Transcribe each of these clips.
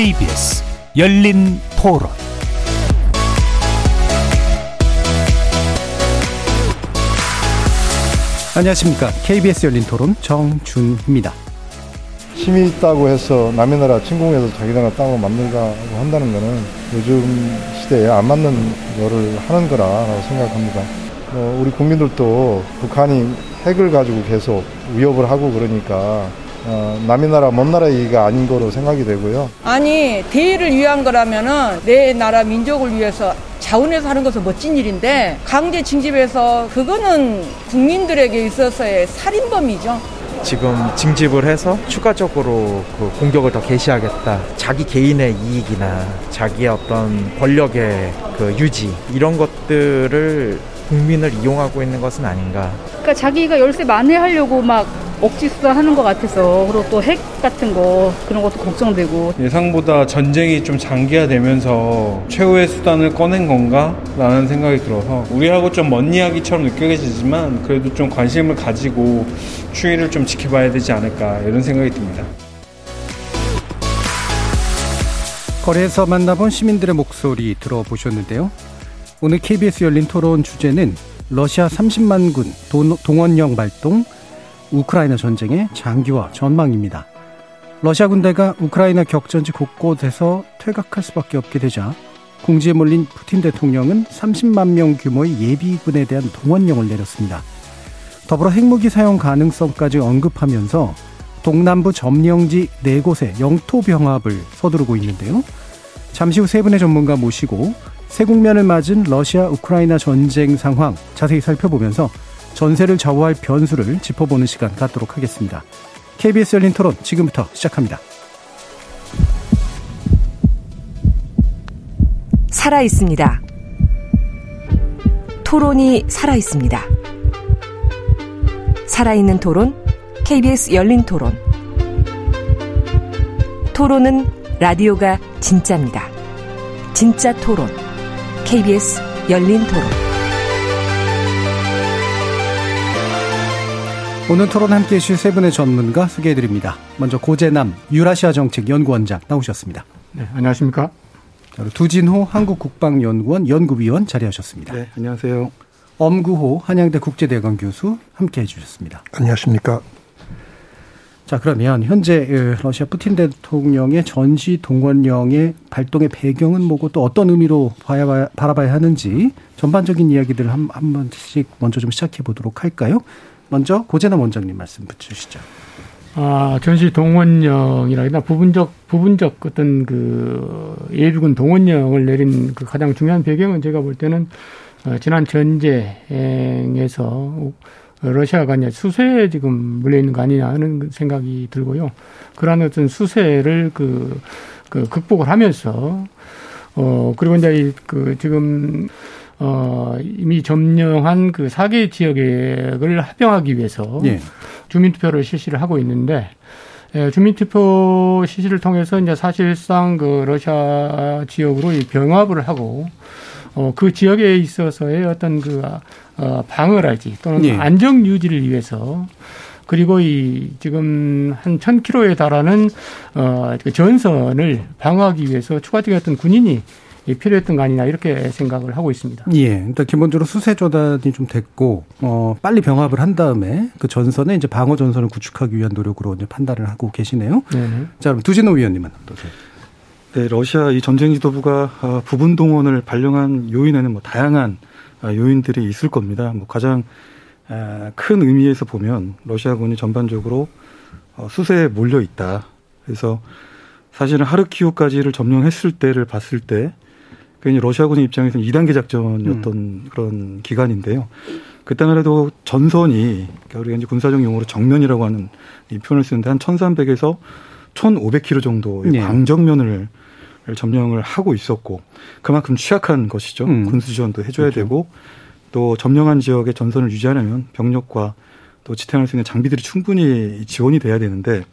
KBS 열린 토론 안녕하십니까. KBS 열린 토론 정준입니다. 힘이 있다고 해서 남의 나라 침공해서 자기 나라 땅으로 만들자고 한다는 것은 요즘 시대에 안 맞는 거를 하는 거라고 생각합니다. 어, 우리 국민들도 북한이 핵을 가지고 계속 위협을 하고 그러니까 어, 남의 나라 먼 나라 얘기가 아닌 거로 생각이 되고요. 아니 대의를 위한 거라면은 내 나라 민족을 위해서 자원해서 하는 것은 멋진 일인데 강제 징집해서 그거는 국민들에게 있어서의 살인범이죠. 지금 징집을 해서 추가적으로 그 공격을 더 개시하겠다. 자기 개인의 이익이나 자기의 어떤 권력의 그 유지 이런 것들을 국민을 이용하고 있는 것은 아닌가. 그러니까 자기가 열쇠 만회하려고 막 억지 수사하는 것 같아서 그리고 또 핵 같은 거 그런 것도 걱정되고 예상보다 전쟁이 좀 장기화되면서 최후의 수단을 꺼낸 건가라는 생각이 들어서 우리하고 좀 먼 이야기처럼 느껴지지만 그래도 좀 관심을 가지고 추이를 좀 지켜봐야 되지 않을까 이런 생각이 듭니다. 거리에서 만나본 시민들의 목소리 들어보셨는데요. 오늘 KBS 열린 토론 주제는 러시아 30만 군 동원령 발동, 우크라이나 전쟁의 장기화 전망입니다. 러시아 군대가 우크라이나 격전지 곳곳에서 퇴각할 수밖에 없게 되자 궁지에 몰린 푸틴 대통령은 30만 명 규모의 예비군에 대한 동원령을 내렸습니다. 더불어 핵무기 사용 가능성까지 언급하면서 동남부 점령지 네 곳의 영토 병합을 서두르고 있는데요. 잠시 후 세 분의 전문가 모시고 새 국면을 맞은 러시아 우크라이나 전쟁 상황 자세히 살펴보면서 전세를 좌우할 변수를 짚어보는 시간 갖도록 하겠습니다. KBS 열린 토론 지금부터 시작합니다. 살아 있습니다. 토론이 살아 있습니다. 살아있는 토론, KBS 열린 토론. 토론은 라디오가 진짜입니다. 진짜 토론, KBS 열린 토론. 오늘 토론 함께 해주실 세 분의 전문가 소개해 드립니다. 먼저 고재남 유라시아 정책 연구원장 나오셨습니다. 네, 안녕하십니까? 두진호 한국국방연구원 연구위원 자리하셨습니다. 네, 안녕하세요. 엄구호 한양대 국제대학원 교수 함께 해주셨습니다. 안녕하십니까? 자 그러면 현재 그 러시아 푸틴 대통령의 전시 동원령의 발동의 배경은 뭐고 또 어떤 의미로 봐야, 바라봐야 하는지 전반적인 이야기들을 한, 한 번씩 먼저 좀 시작해 보도록 할까요? 먼저 고재남 원장님 말씀 붙여주시죠. 아, 전시 동원령이라기나 부분적, 부분적 어떤 그 예비군 동원령을 내린 그 가장 중요한 배경은 제가 볼 때는 어, 지난 전쟁에서 러시아가 이제 수세에 지금 물려 있는 거 아니냐 하는 생각이 들고요. 그러한 어떤 수세를 그, 그 극복을 하면서 어 그리고 이제 그 지금 어 이미 점령한 그 4개 지역을 합병하기 위해서 예. 주민투표를 실시를 하고 있는데 예, 주민투표 실시를 통해서 이제 사실상 그 러시아 지역으로 병합을 하고 어, 그 지역에 있어서의 어떤 그, 어, 방어랄지 또는 예. 안정 유지를 위해서 그리고 이 지금 한 1000km에 달하는 어, 그 전선을 방어하기 위해서 추가적인 어떤 군인이 필요했던 거 아니냐 이렇게 생각을 하고 있습니다. 예. 일단 기본적으로 수세 조단이 좀 됐고 어 빨리 병합을 한 다음에 그 전선에 이제 방어 전선을 구축하기 위한 노력으로 이제 판단을 하고 계시네요. 네네. 자, 그럼 두진호 위원님은 어떠세요? 네, 러시아 이 전쟁 지도부가 어, 부분 동원을 발령한 요인에는 뭐 다양한 어, 요인들이 있을 겁니다. 뭐 가장 큰 의미에서 보면 러시아군이 전반적으로 어, 수세에 몰려 있다. 그래서 사실은 하르키우까지를 점령했을 때를 봤을 때 괜히 러시아군의 입장에서는 2단계 작전이었던 음. 그런 기간인데요. 그때만 해도 전선이 우리가 이제 군사적 용어로 정면이라고 하는 이 표현을 쓰는데 한 1300에서 1500km 정도의 네. 광정면을 점령을 하고 있었고 그만큼 취약한 것이죠. 음. 군수 지원도 해줘야 그렇죠. 되고 또 점령한 지역의 전선을 유지하려면 병력과 또 지탱할 수 있는 장비들이 충분히 지원이 돼야 되는데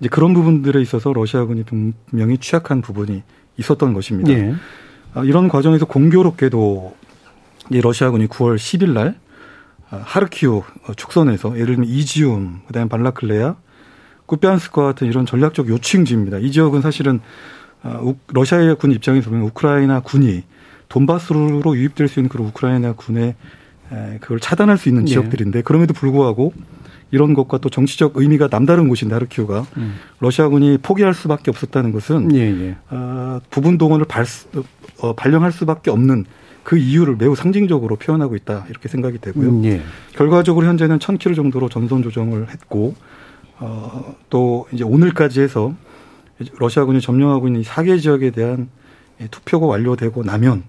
이제 그런 부분들에 있어서 러시아군이 분명히 취약한 부분이 있었던 것입니다. 예. 이런 과정에서 공교롭게도 이 러시아군이 9월 10일 날 하르키우 축선에서 예를 들면 이지움, 그다음에 발라클레야, 쿠피안스크와 같은 이런 전략적 요충지입니다. 이 지역은 사실은 어, 러시아의 군 입장에서 보면 우크라이나 군이 돈바스로 유입될 수 있는 그런 우크라이나 군의 그걸 차단할 수 있는 네. 지역들인데 그럼에도 불구하고 이런 것과 또 정치적 의미가 남다른 곳인 나르키우가 음. 러시아군이 포기할 수밖에 없었다는 것은 예, 예. 어, 부분 동원을 발, 어, 발령할 수밖에 없는 그 이유를 매우 상징적으로 표현하고 있다 이렇게 생각이 되고요. 음, 예. 결과적으로 현재는 1000km 정도로 전선 조정을 했고 어, 또 이제 오늘까지 해서 러시아군이 점령하고 있는 이 4개 지역에 대한 투표가 완료되고 나면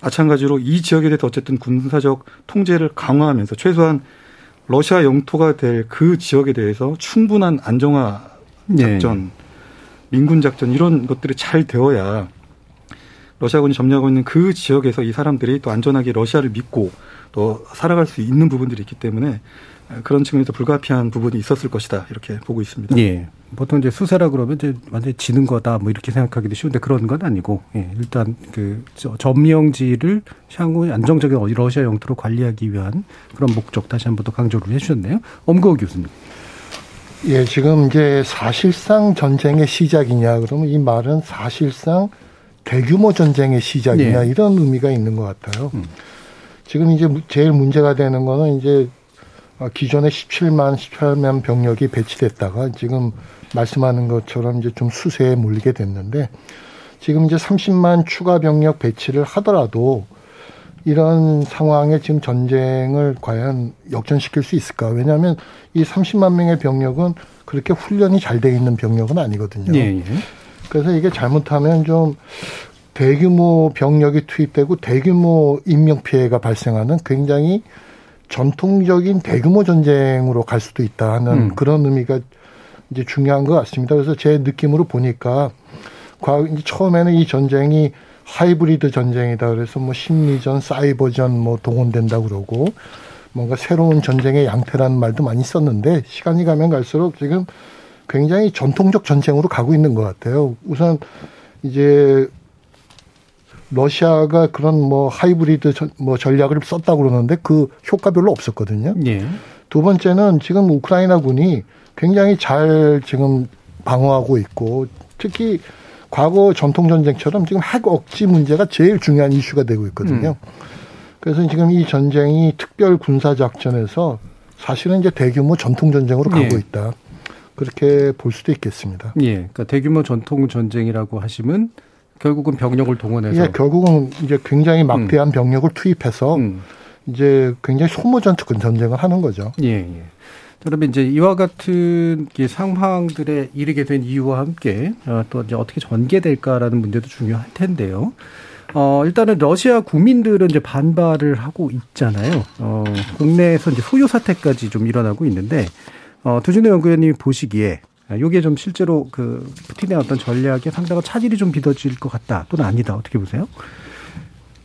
마찬가지로 이 지역에 대해서 어쨌든 군사적 통제를 강화하면서 최소한 러시아 영토가 될 그 지역에 대해서 충분한 안정화 작전, 네. 민군 작전 이런 것들이 잘 되어야 러시아군이 점령하고 있는 그 지역에서 이 사람들이 또 안전하게 러시아를 믿고 또 살아갈 수 있는 부분들이 있기 때문에 그런 측면에서 불가피한 부분이 있었을 것이다 이렇게 보고 있습니다. 예. 보통 이제 수세라 그러면 이제 완전히 지는 거다 뭐 이렇게 생각하기도 쉬운데 그런 건 아니고 예. 일단 그 점령지를 향후 안정적인 러시아 영토로 관리하기 위한 그런 목적 다시 한 번 더 강조를 해주셨네요. 엄거 교수님. 예, 지금 이제 사실상 전쟁의 시작이냐 그러면 이 말은 사실상 대규모 전쟁의 시작이냐 네. 이런 의미가 있는 것 같아요. 음. 지금 이제 제일 문제가 되는 거는 이제 기존에 17만, 18만 병력이 배치됐다가 지금 말씀하는 것처럼 이제 좀 수세에 몰리게 됐는데 지금 이제 30만 추가 병력 배치를 하더라도 이런 상황에 지금 전쟁을 과연 역전시킬 수 있을까? 왜냐하면 이 30만 명의 병력은 그렇게 훈련이 잘 돼 있는 병력은 아니거든요. 예, 예. 그래서 이게 잘못하면 좀 대규모 병력이 투입되고 대규모 인명 피해가 발생하는 굉장히 전통적인 대규모 전쟁으로 갈 수도 있다 하는 음. 그런 의미가 이제 중요한 것 같습니다. 그래서 제 느낌으로 보니까 과거 이제 처음에는 이 전쟁이 하이브리드 전쟁이다 그래서 뭐 심리전, 사이버전 뭐 동원된다 그러고 뭔가 새로운 전쟁의 양태라는 말도 많이 썼는데 시간이 가면 갈수록 지금 굉장히 전통적 전쟁으로 가고 있는 것 같아요. 우선 이제 러시아가 그런 뭐 하이브리드 전, 뭐 전략을 썼다고 그러는데 그 효과 별로 없었거든요. 예. 두 번째는 지금 우크라이나군이 굉장히 잘 지금 방어하고 있고 특히 과거 전통 전쟁처럼 지금 핵 억지 문제가 제일 중요한 이슈가 되고 있거든요. 음. 그래서 지금 이 전쟁이 특별 군사 작전에서 사실은 이제 대규모 전통 전쟁으로 가고 예. 있다. 그렇게 볼 수도 있겠습니다. 예. 그러니까 대규모 전통 전쟁이라고 하시면 결국은 병력을 동원해서 예, 결국은 이제 굉장히 막대한 음. 병력을 투입해서 음. 이제 굉장히 소모전투 전쟁을 하는 거죠. 예, 예. 그러면 이제 이와 같은 상황들에 이르게 된 이유와 함께 어, 또 이제 어떻게 전개될까라는 문제도 중요할 텐데요. 어, 일단은 러시아 국민들은 이제 반발을 하고 있잖아요. 어, 국내에서 이제 소요 사태까지 좀 일어나고 있는데, 어, 두준호 연구위원님이 보시기에 이게 좀 실제로 그 푸틴의 어떤 전략에 상당한 차질이 좀 빚어질 것 같다 또는 아니다 어떻게 보세요?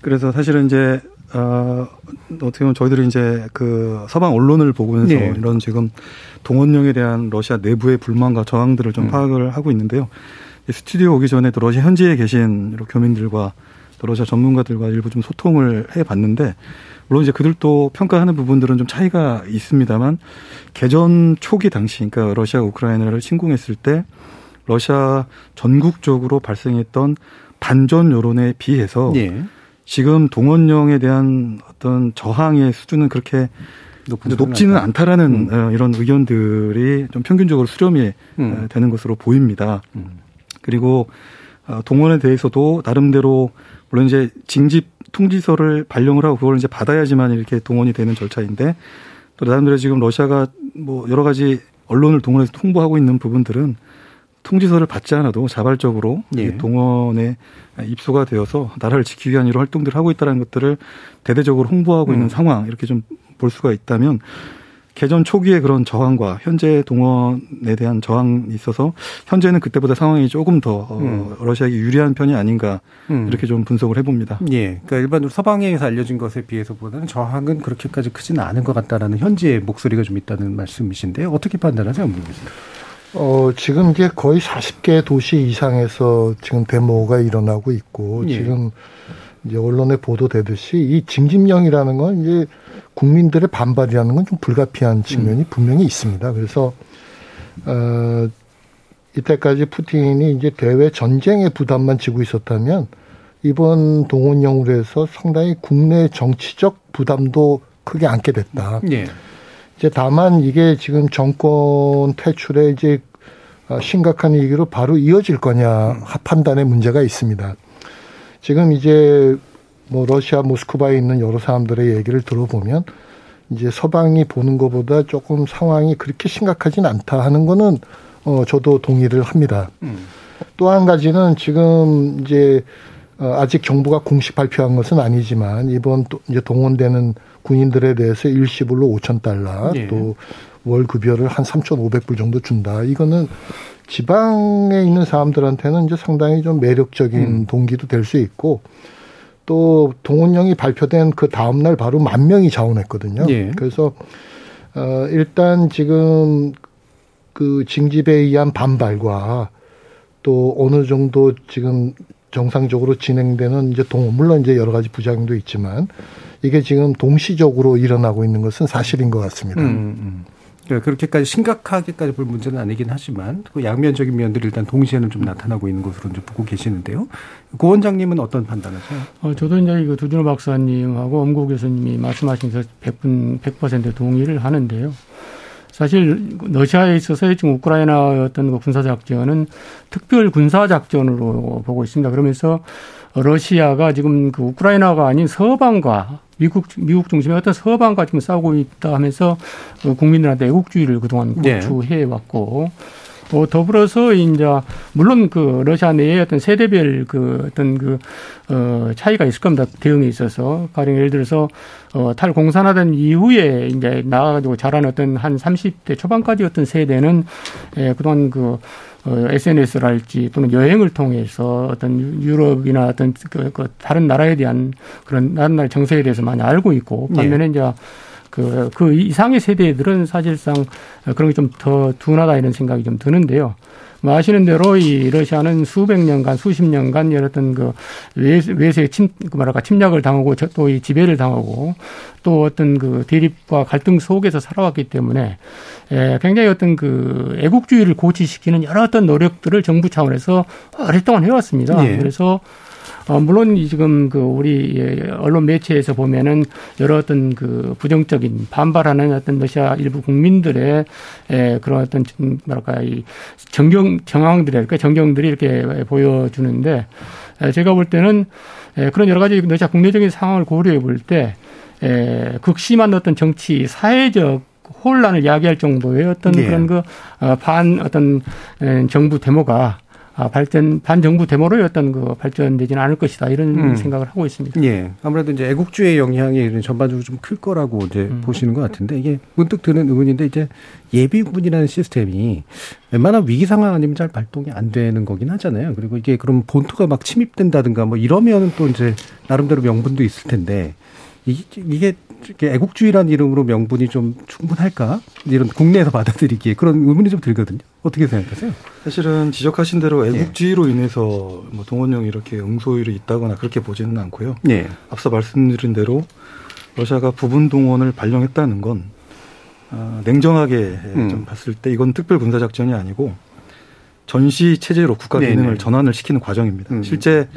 그래서 사실은 이제 어, 어떻게 보면 저희들이 이제 그 서방 언론을 보면서 네. 이런 지금 동원령에 대한 러시아 내부의 불만과 저항들을 좀 음. 파악을 하고 있는데요. 스튜디오 오기 전에도 러시아 현지에 계신 교민들과 또 러시아 전문가들과 일부 좀 소통을 해 봤는데 물론 이제 그들도 평가하는 부분들은 좀 차이가 있습니다만 개전 초기 당시 그러니까 러시아가 우크라이나를 침공했을 때 러시아 전국적으로 발생했던 반전 여론에 비해서 예. 지금 동원령에 대한 어떤 저항의 수준은 그렇게 높지는 않다라는 음. 어, 이런 의견들이 좀 평균적으로 수렴이 음. 어, 되는 것으로 보입니다. 음. 그리고 어, 동원에 대해서도 나름대로 물론 이제 징집 통지서를 발령을 하고 그걸 이제 받아야지만 이렇게 동원이 되는 절차인데 또 나름대로 지금 러시아가 뭐 여러 가지 언론을 동원해서 통보하고 있는 부분들은 통지서를 받지 않아도 자발적으로 예. 동원에 입소가 되어서 나라를 지키기 위한 이런 활동들을 하고 있다는 것들을 대대적으로 홍보하고 음. 있는 상황 이렇게 좀 볼 수가 있다면 개전 초기에 그런 저항과 현재 동원에 대한 저항이 있어서 현재는 그때보다 상황이 조금 더 어, 음. 러시아에게 유리한 편이 아닌가 음. 이렇게 좀 분석을 해봅니다. 예, 그러니까 일반적으로 서방에서 알려진 것에 비해서보다는 저항은 그렇게까지 크지는 않은 것 같다라는 현지의 목소리가 좀 있다는 말씀이신데 어떻게 판단하세요, 문교수님? 어, 지금 이제 거의 40개 도시 이상에서 지금 데모가 일어나고 있고 예. 지금 이제 언론에 보도되듯이 이 징집령이라는 건 이제 국민들의 반발이라는 건 좀 불가피한 측면이 음. 분명히 있습니다. 그래서 어 이때까지 푸틴이 이제 대외 전쟁의 부담만 지고 있었다면 이번 동원령으로 해서 상당히 국내 정치적 부담도 크게 안게 됐다. 예. 이제 다만 이게 지금 정권 퇴출에 이제 심각한 얘기로 바로 이어질 거냐 판단의 문제가 있습니다. 지금 이제 뭐 러시아 모스크바에 있는 여러 사람들의 얘기를 들어보면 이제 서방이 보는 것보다 조금 상황이 그렇게 심각하진 않다 하는 거는 어 저도 동의를 합니다. 음. 또한 가지는 지금 이제 어 아직 정부가 공식 발표한 것은 아니지만 이번 또 이제 동원되는 군인들에 대해서 일시불로 5천 달러 예. 또월 급여를 한 3,500불 정도 준다. 이거는 지방에 있는 사람들한테는 이제 상당히 좀 매력적인 음. 동기도 될 수 있고 또 동원령이 발표된 그 다음 날 바로 만 명이 자원했거든요. 예. 그래서 어 일단 지금 그 징집에 의한 반발과 또 어느 정도 지금 정상적으로 진행되는 이제 동 물론 이제 여러 가지 부작용도 있지만 이게 지금 동시적으로 일어나고 있는 것은 사실인 것 같습니다. 음, 음. 그러니까 그렇게까지 심각하게까지 볼 문제는 아니긴 하지만 그 양면적인 면들이 일단 동시에는 좀 나타나고 있는 것으로 좀 보고 계시는데요. 고 원장님은 어떤 판단하세요? 어, 저도 이제 이거 두준호 박사님하고 엄구 교수님이 말씀하신 것 100분 100% 동의를 하는데요. 사실 러시아에 있어서 지금 우크라이나 어떤 그 군사 작전은 특별 군사 작전으로 보고 있습니다. 그러면서 러시아가 지금 그 우크라이나가 아닌 서방과 미국 미국 중심의 어떤 서방과 지금 싸우고 있다 하면서 어, 국민들한테 애국주의를 그동안 네. 고추해 왔고 어, 더불어서 이제 물론 그 러시아 내에 어떤 세대별 그 어떤 그 어, 차이가 있을 겁니다. 대응에 있어서 가령 예를 들어서 어, 탈공산화된 이후에 이제 나가지고 자란 어떤 한 30대 초반까지 어떤 세대는 예, 그동안 그 어, SNS랄지 또는 여행을 통해서 어떤 유럽이나 어떤 그, 그 다른 나라에 대한 그런 다른 나라 정세에 대해서 많이 알고 있고 반면에 네. 이제 그, 그 이상의 세대들은 사실상 그런 게 좀 더 둔하다 이런 생각이 좀 드는데요. 뭐 아시는 대로 이 러시아는 수백 년간 수십 년간 어떤 그 외세 침, 그 말할까 침략을 당하고 또 이 지배를 당하고 또 어떤 그 대립과 갈등 속에서 살아왔기 때문에 에, 굉장히 어떤 그 애국주의를 고취시키는 여러 어떤 노력들을 정부 차원에서 오랫동안 해왔습니다. 예. 그래서 어, 물론 지금 그 우리 예, 언론 매체에서 보면은 여러 어떤 그 부정적인 반발하는 어떤 러시아 일부 국민들의 에, 그런 어떤 뭐랄까 이 정경 정황들이랄까 정경들이 이렇게 보여주는데 에, 제가 볼 때는 에, 그런 여러 가지 러시아 국내적인 상황을 고려해 볼 때 극심한 어떤 정치 사회적 혼란을 야기할 정도의 어떤 네. 그런 그반 어, 어떤 정부 데모가 아, 발전 반정부 데모로였던 그 발전되지는 않을 것이다 이런 음. 생각을 하고 있습니다. 예, 아무래도 이제 애국주의 영향이 전반적으로 좀 클 거라고 이제 음. 보시는 것 같은데 이게 문득 드는 의문인데 이제 예비군이라는 시스템이 웬만한 위기 상황 아니면 잘 발동이 안 되는 거긴 하잖아요. 그리고 이게 그럼 본토가 막 침입된다든가 뭐 이러면은 또 이제 나름대로 명분도 있을 텐데 이게 애국주의라는 이름으로 명분이 좀 충분할까? 이런 국내에서 받아들이기에 그런 의문이 좀 들거든요. 어떻게 생각하세요? 사실은 지적하신 대로 애국주의로 예. 인해서 뭐 동원령이 이렇게 응소율이 있다거나 그렇게 보지는 않고요. 예. 앞서 말씀드린 대로 러시아가 부분 동원을 발령했다는 건 어, 냉정하게 음. 좀 봤을 때 이건 특별 군사 작전이 아니고 전시 체제로 국가 기능을 네네. 전환을 시키는 과정입니다. 음. 실제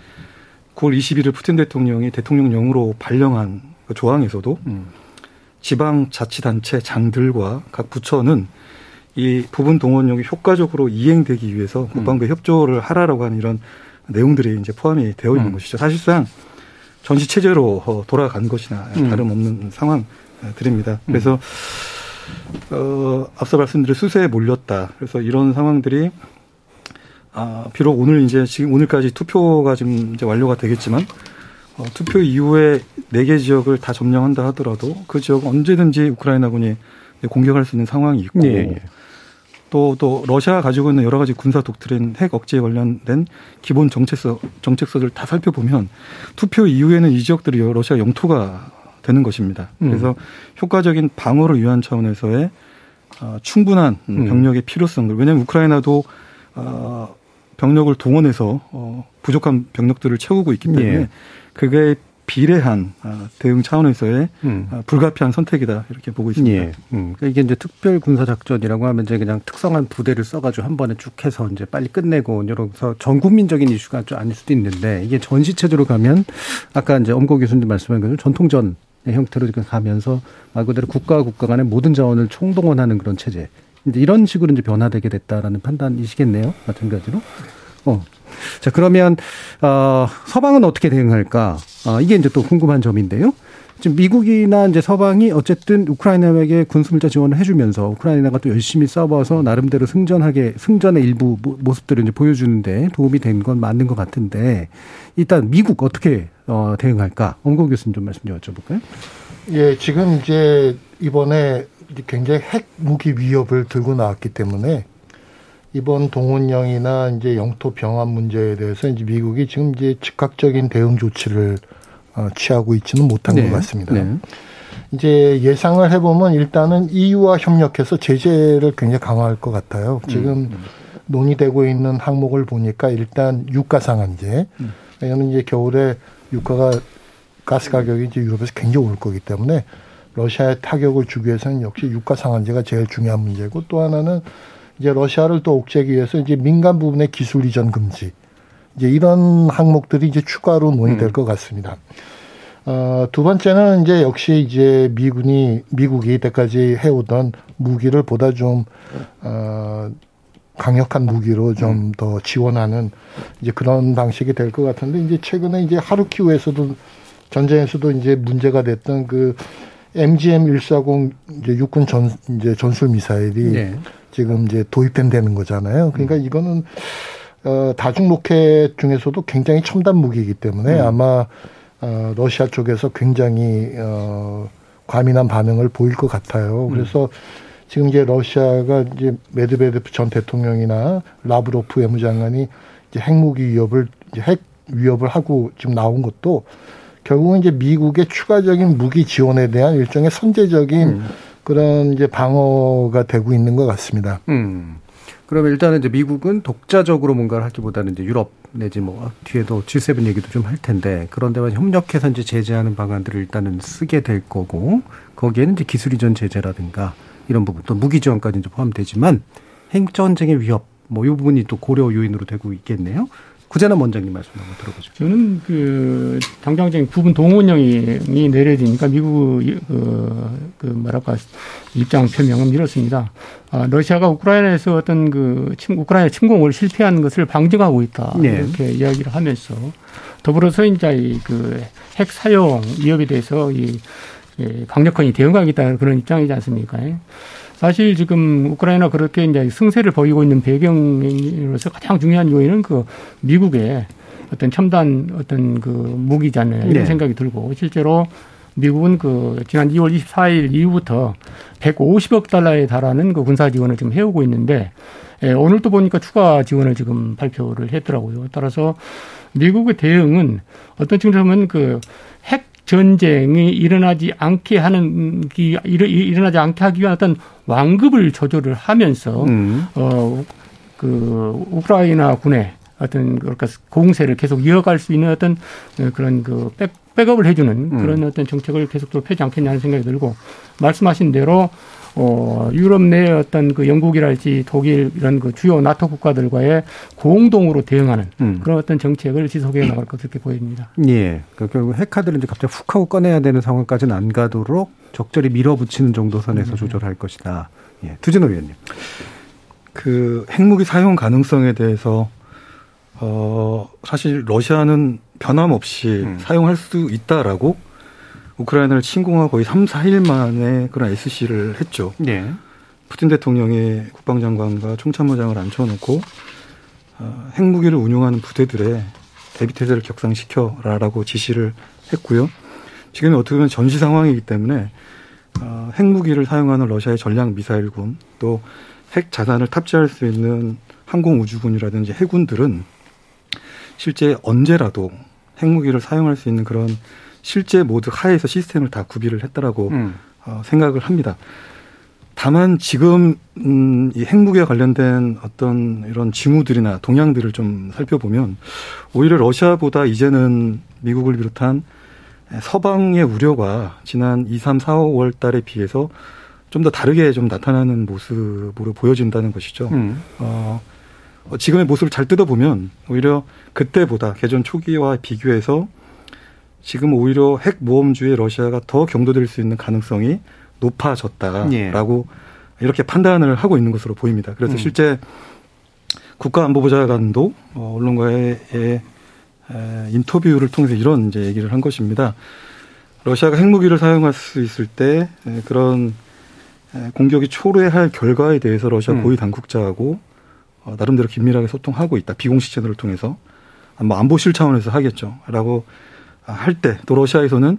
9월 21일 푸틴 대통령이 대통령령으로 발령한 그 조항에서도 음. 지방자치단체 장들과 각 부처는 이 부분 동원령이 효과적으로 이행되기 위해서 국방부에 음. 협조를 하라라고 하는 이런 내용들이 이제 포함이 되어 있는 음. 것이죠. 사실상 전시 체제로 어, 돌아간 것이나 음. 다름없는 상황들입니다. 그래서 어, 앞서 말씀드린 수세에 몰렸다. 그래서 이런 상황들이 아, 비록 오늘 이제 지금 오늘까지 투표가 지금 이제 완료가 되겠지만 어, 투표 이후에 네 개 지역을 다 점령한다 하더라도 그 지역은 언제든지 우크라이나군이 공격할 수 있는 상황이 있고 예, 예. 또, 또, 러시아가 가지고 있는 여러 가지 군사 독트린 핵 억제에 관련된 기본 정책서, 정책서들 다 살펴보면 투표 이후에는 이 지역들이 러시아 영토가 되는 것입니다. 음. 그래서 효과적인 방어를 위한 차원에서의 어, 충분한 음. 병력의 필요성들. 왜냐하면 우크라이나도 어, 병력을 동원해서 어, 부족한 병력들을 채우고 있기 때문에 예. 그게 비례한 어, 대응 차원에서의 음. 어, 불가피한 선택이다 이렇게 보고 있습니다. 예. 음. 그러니까 이게 이제 특별 군사 작전이라고 하면 이제 그냥 특성한 부대를 써가지고 한 번에 쭉 해서 이제 빨리 끝내고 이러면서 전 국민적인 이슈가 좀 아닐 수도 있는데 이게 전시 체제로 가면 아까 이제 엄고 교수님 말씀한 것처럼 전통전 형태로 가면서 말 그대로 국가와 국가 간의 모든 자원을 총동원하는 그런 체제. 이제 이런 식으로 이제 변화되게 됐다라는 판단이시겠네요. 마찬가지로. 어. 자, 그러면, 어, 서방은 어떻게 대응할까? 어, 이게 이제 또 궁금한 점인데요. 지금 미국이나 이제 서방이 어쨌든 우크라이나에게 군수물자 지원을 해주면서 우크라이나가 또 열심히 싸워서 나름대로 승전하게 승전의 일부 모습들을 이제 보여주는데 도움이 된 건 맞는 것 같은데 일단 미국 어떻게 어, 대응할까? 엄고 교수님 좀 말씀 좀 여쭤볼까요? 예, 지금 이제 이번에 굉장히 핵 무기 위협을 들고 나왔기 때문에 이번 동원령이나 이제 영토 병합 문제에 대해서 이제 미국이 지금 이제 즉각적인 대응 조치를 어, 취하고 있지는 못한 네. 것 같습니다. 네. 이제 예상을 해보면 일단은 EU와 협력해서 제재를 굉장히 강화할 것 같아요. 지금 음. 논의되고 있는 항목을 보니까 일단 유가 상한제. 음. 왜냐하면 이제 겨울에 유가가 가스 가격이 이제 유럽에서 굉장히 올 거기 때문에 러시아에 타격을 주기 위해서는 역시 유가 상한제가 제일 중요한 문제고 또 하나는 이제 러시아를 또 옥죄기 위해서 이제 민간 부분의 기술 이전 금지 이제 이런 항목들이 이제 추가로 논의될 음. 것 같습니다. 어, 두 번째는 이제 역시 이제 미군이 미국이 이때까지 해오던 무기를 보다 좀 어, 강력한 무기로 좀더 음. 지원하는 이제 그런 방식이 될 것 같은데 이제 최근에 이제 하루키우에서도 전쟁에서도 이제 문제가 됐던 그 MGM 140 이제 육군 전 이제 전술 미사일이 네. 지금 이제 도입된다는 거잖아요. 그러니까 음. 이거는 어 다중 로켓 중에서도 굉장히 첨단 무기이기 때문에 음. 아마 어 러시아 쪽에서 굉장히 어 과민한 반응을 보일 것 같아요. 음. 그래서 음. 지금 이제 러시아가 이제 메드베데프 전 대통령이나 라브로프 외무장관이 이제 핵무기 위협을 이제 핵 위협을 하고 지금 나온 것도 결국은 이제 미국의 추가적인 무기 지원에 대한 일종의 선제적인 음. 그런 이제 방어가 되고 있는 것 같습니다. 음. 그러면 일단은 이제 미국은 독자적으로 뭔가를 하기보다는 이제 유럽 내지 뭐 뒤에도 G7 얘기도 좀 할 텐데 그런 데와 협력해서 이제 제재하는 방안들을 일단은 쓰게 될 거고 거기에는 이제 기술 이전 제재라든가 이런 부분 또 무기 지원까지 이제 포함되지만 핵전쟁의 위협 뭐 이 부분이 또 고려 요인으로 되고 있겠네요. 구재남 원장님 말씀 한번 들어보죠. 저는 그 당장적인 부분 동원령이 내려지니까 미국 그, 그 뭐랄까 입장 표명은 미뤘습니다. 아, 러시아가 우크라이나에서 어떤 그 침, 우크라이나 침공을 실패한 것을 방증하고 있다 네. 이렇게 이야기를 하면서 더불어서 이제 그핵 사용 위협에 대해서 이 강력하게 대응하겠다는 그런 입장이지 않습니까? 사실 지금 우크라이나 그렇게 이제 승세를 보이고 있는 배경으로서 가장 중요한 요인은 그 미국의 어떤 첨단 어떤 그 무기잖아요. 이런 네. 생각이 들고 실제로 미국은 그 지난 2월 24일 이후부터 150억 달러에 달하는 그 군사 지원을 지금 해오고 있는데 예, 오늘 또 보니까 추가 지원을 지금 발표를 했더라고요. 따라서 미국의 대응은 어떤 측면에서 보면 그핵 전쟁이 일어나지 않게 하는 기 일어나지 않게 하기 위한 어떤 완급을 조절을 하면서 음. 어그 우크라이나 군의 어떤 그러니까 공세를 계속 이어갈 수 있는 어떤 그런 그 백, 백업을 해주는 음. 그런 어떤 정책을 계속적으로 펴지 않겠냐는 생각이 들고 말씀하신 대로 어, 유럽 내 어떤 그 영국이랄지 독일 이런 그 주요 나토 국가들과의 공동으로 대응하는 음. 그런 어떤 정책을 지속해 나갈 것 그렇게 보입니다. 예. 그러니까 결국 핵카드를 이제 갑자기 훅 하고 꺼내야 되는 상황까지는 안 가도록 적절히 밀어붙이는 정도 선에서 음. 조절할 것이다. 예. 두진호 위원님. 그 핵무기 사용 가능성에 대해서 어, 사실 러시아는 변함없이 음. 사용할 수 있다라고 우크라이나를 침공하고 거의 3, 4일 만에 그런 SC를 했죠. 네. 푸틴 대통령이 국방장관과 총참모장을 앉혀놓고 어, 핵무기를 운용하는 부대들의 대비태세를 격상시켜라라고 지시를 했고요. 지금은 어떻게 보면 전시 상황이기 때문에 어, 핵무기를 사용하는 러시아의 전략 미사일군 또 핵 자산을 탑재할 수 있는 항공우주군이라든지 해군들은 실제 언제라도 핵무기를 사용할 수 있는 그런 실제 모두 하에서 시스템을 다 구비를 했다라고 음. 어, 생각을 합니다. 다만 지금 음, 이 핵무기와 관련된 어떤 이런 징후들이나 동향들을 좀 살펴보면 오히려 러시아보다 이제는 미국을 비롯한 서방의 우려가 지난 2, 3, 4월 달에 비해서 좀 더 다르게 좀 나타나는 모습으로 보여진다는 것이죠. 음. 어, 지금의 모습을 잘 뜯어보면 오히려 그때보다 개전 초기와 비교해서 지금 오히려 핵 모험주의 러시아가 더 경도될 수 있는 가능성이 높아졌다라고 예. 이렇게 판단을 하고 있는 것으로 보입니다. 그래서 음. 실제 국가안보보좌관도 어, 언론과의 인터뷰를 통해서 이런 이제 얘기를 한 것입니다. 러시아가 핵무기를 사용할 수 있을 때 그런 공격이 초래할 결과에 대해서 러시아 음. 고위 당국자하고 어, 나름대로 긴밀하게 소통하고 있다. 비공식 채널을 통해서 뭐 안보실 차원에서 하겠죠.라고 할때또 러시아에서는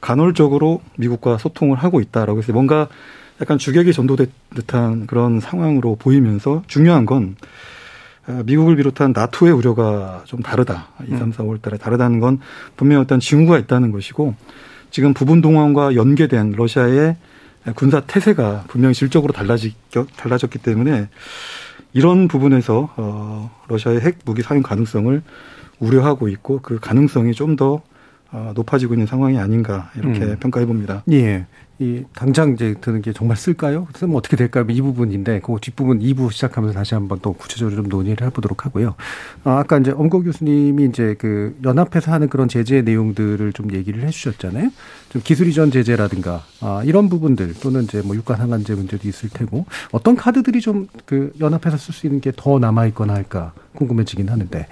간헐적으로 미국과 소통을 하고 있다라고 해서 뭔가 약간 주객이 전도된 듯한 그런 상황으로 보이면서 중요한 건 어, 미국을 비롯한 나토의 우려가 좀 다르다. 2, 3, 4월 달에 다르다는 건 분명히 어떤 징후가 있다는 것이고 지금 부분 동원과 연계된 러시아의 군사 태세가 분명히 질적으로 달라지, 달라졌기 때문에 이런 부분에서 어, 러시아의 핵 무기 사용 가능성을 우려하고 있고 그 가능성이 좀더 어, 높아지고 있는 상황이 아닌가 이렇게 음. 평가해 봅니다. 예. 이 당장 이제 드는 게 정말 쓸까요? 그래서 뭐 어떻게 될까요? 이 부분인데 그 뒷부분 2부 시작하면서 다시 한번 또 구체적으로 좀 논의를 해보도록 하고요. 아, 아까 이제 엄고 교수님이 이제 그 연합해서 하는 그런 제재 내용들을 좀 얘기를 해주셨잖아요. 좀 기술 이전 제재라든가 아, 이런 부분들 또는 이제 뭐 유가 상한제 문제도 있을 테고 어떤 카드들이 좀 그 연합해서 쓸 수 있는 게 더 남아 있거나 할까 궁금해지긴 하는데.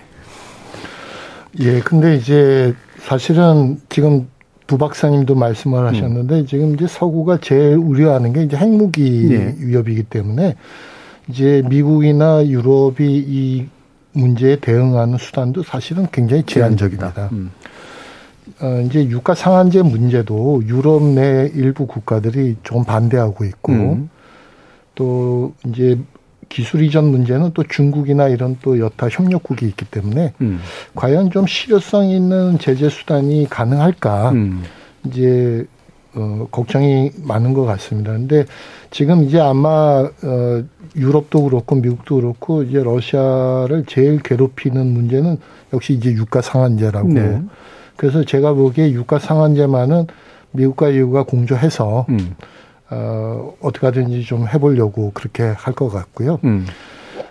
예, 근데 이제 사실은 지금 두 박사님도 말씀을 음. 하셨는데 음. 지금 이제 서구가 제일 우려하는 게 이제 핵무기 네. 위협이기 때문에 이제 미국이나 유럽이 이 문제에 대응하는 수단도 사실은 굉장히 제한적이다. 음. 어, 이제 유가 상한제 문제도 유럽 내 일부 국가들이 좀 반대하고 있고 음. 또 이제 기술 이전 문제는 또 중국이나 이런 또 여타 협력국이 있기 때문에 음. 과연 좀 실효성 있는 제재 수단이 가능할까 음. 이제 어 걱정이 많은 것 같습니다. 근데 지금 이제 아마 어 유럽도 그렇고 미국도 그렇고 이제 러시아를 제일 괴롭히는 문제는 역시 이제 유가 상한제라고. 네. 그래서 제가 보기에 유가 상한제만은 미국과 유가 공조해서 음. 어, 어떻게 하든지 좀 해보려고 그렇게 할 것 같고요. 음.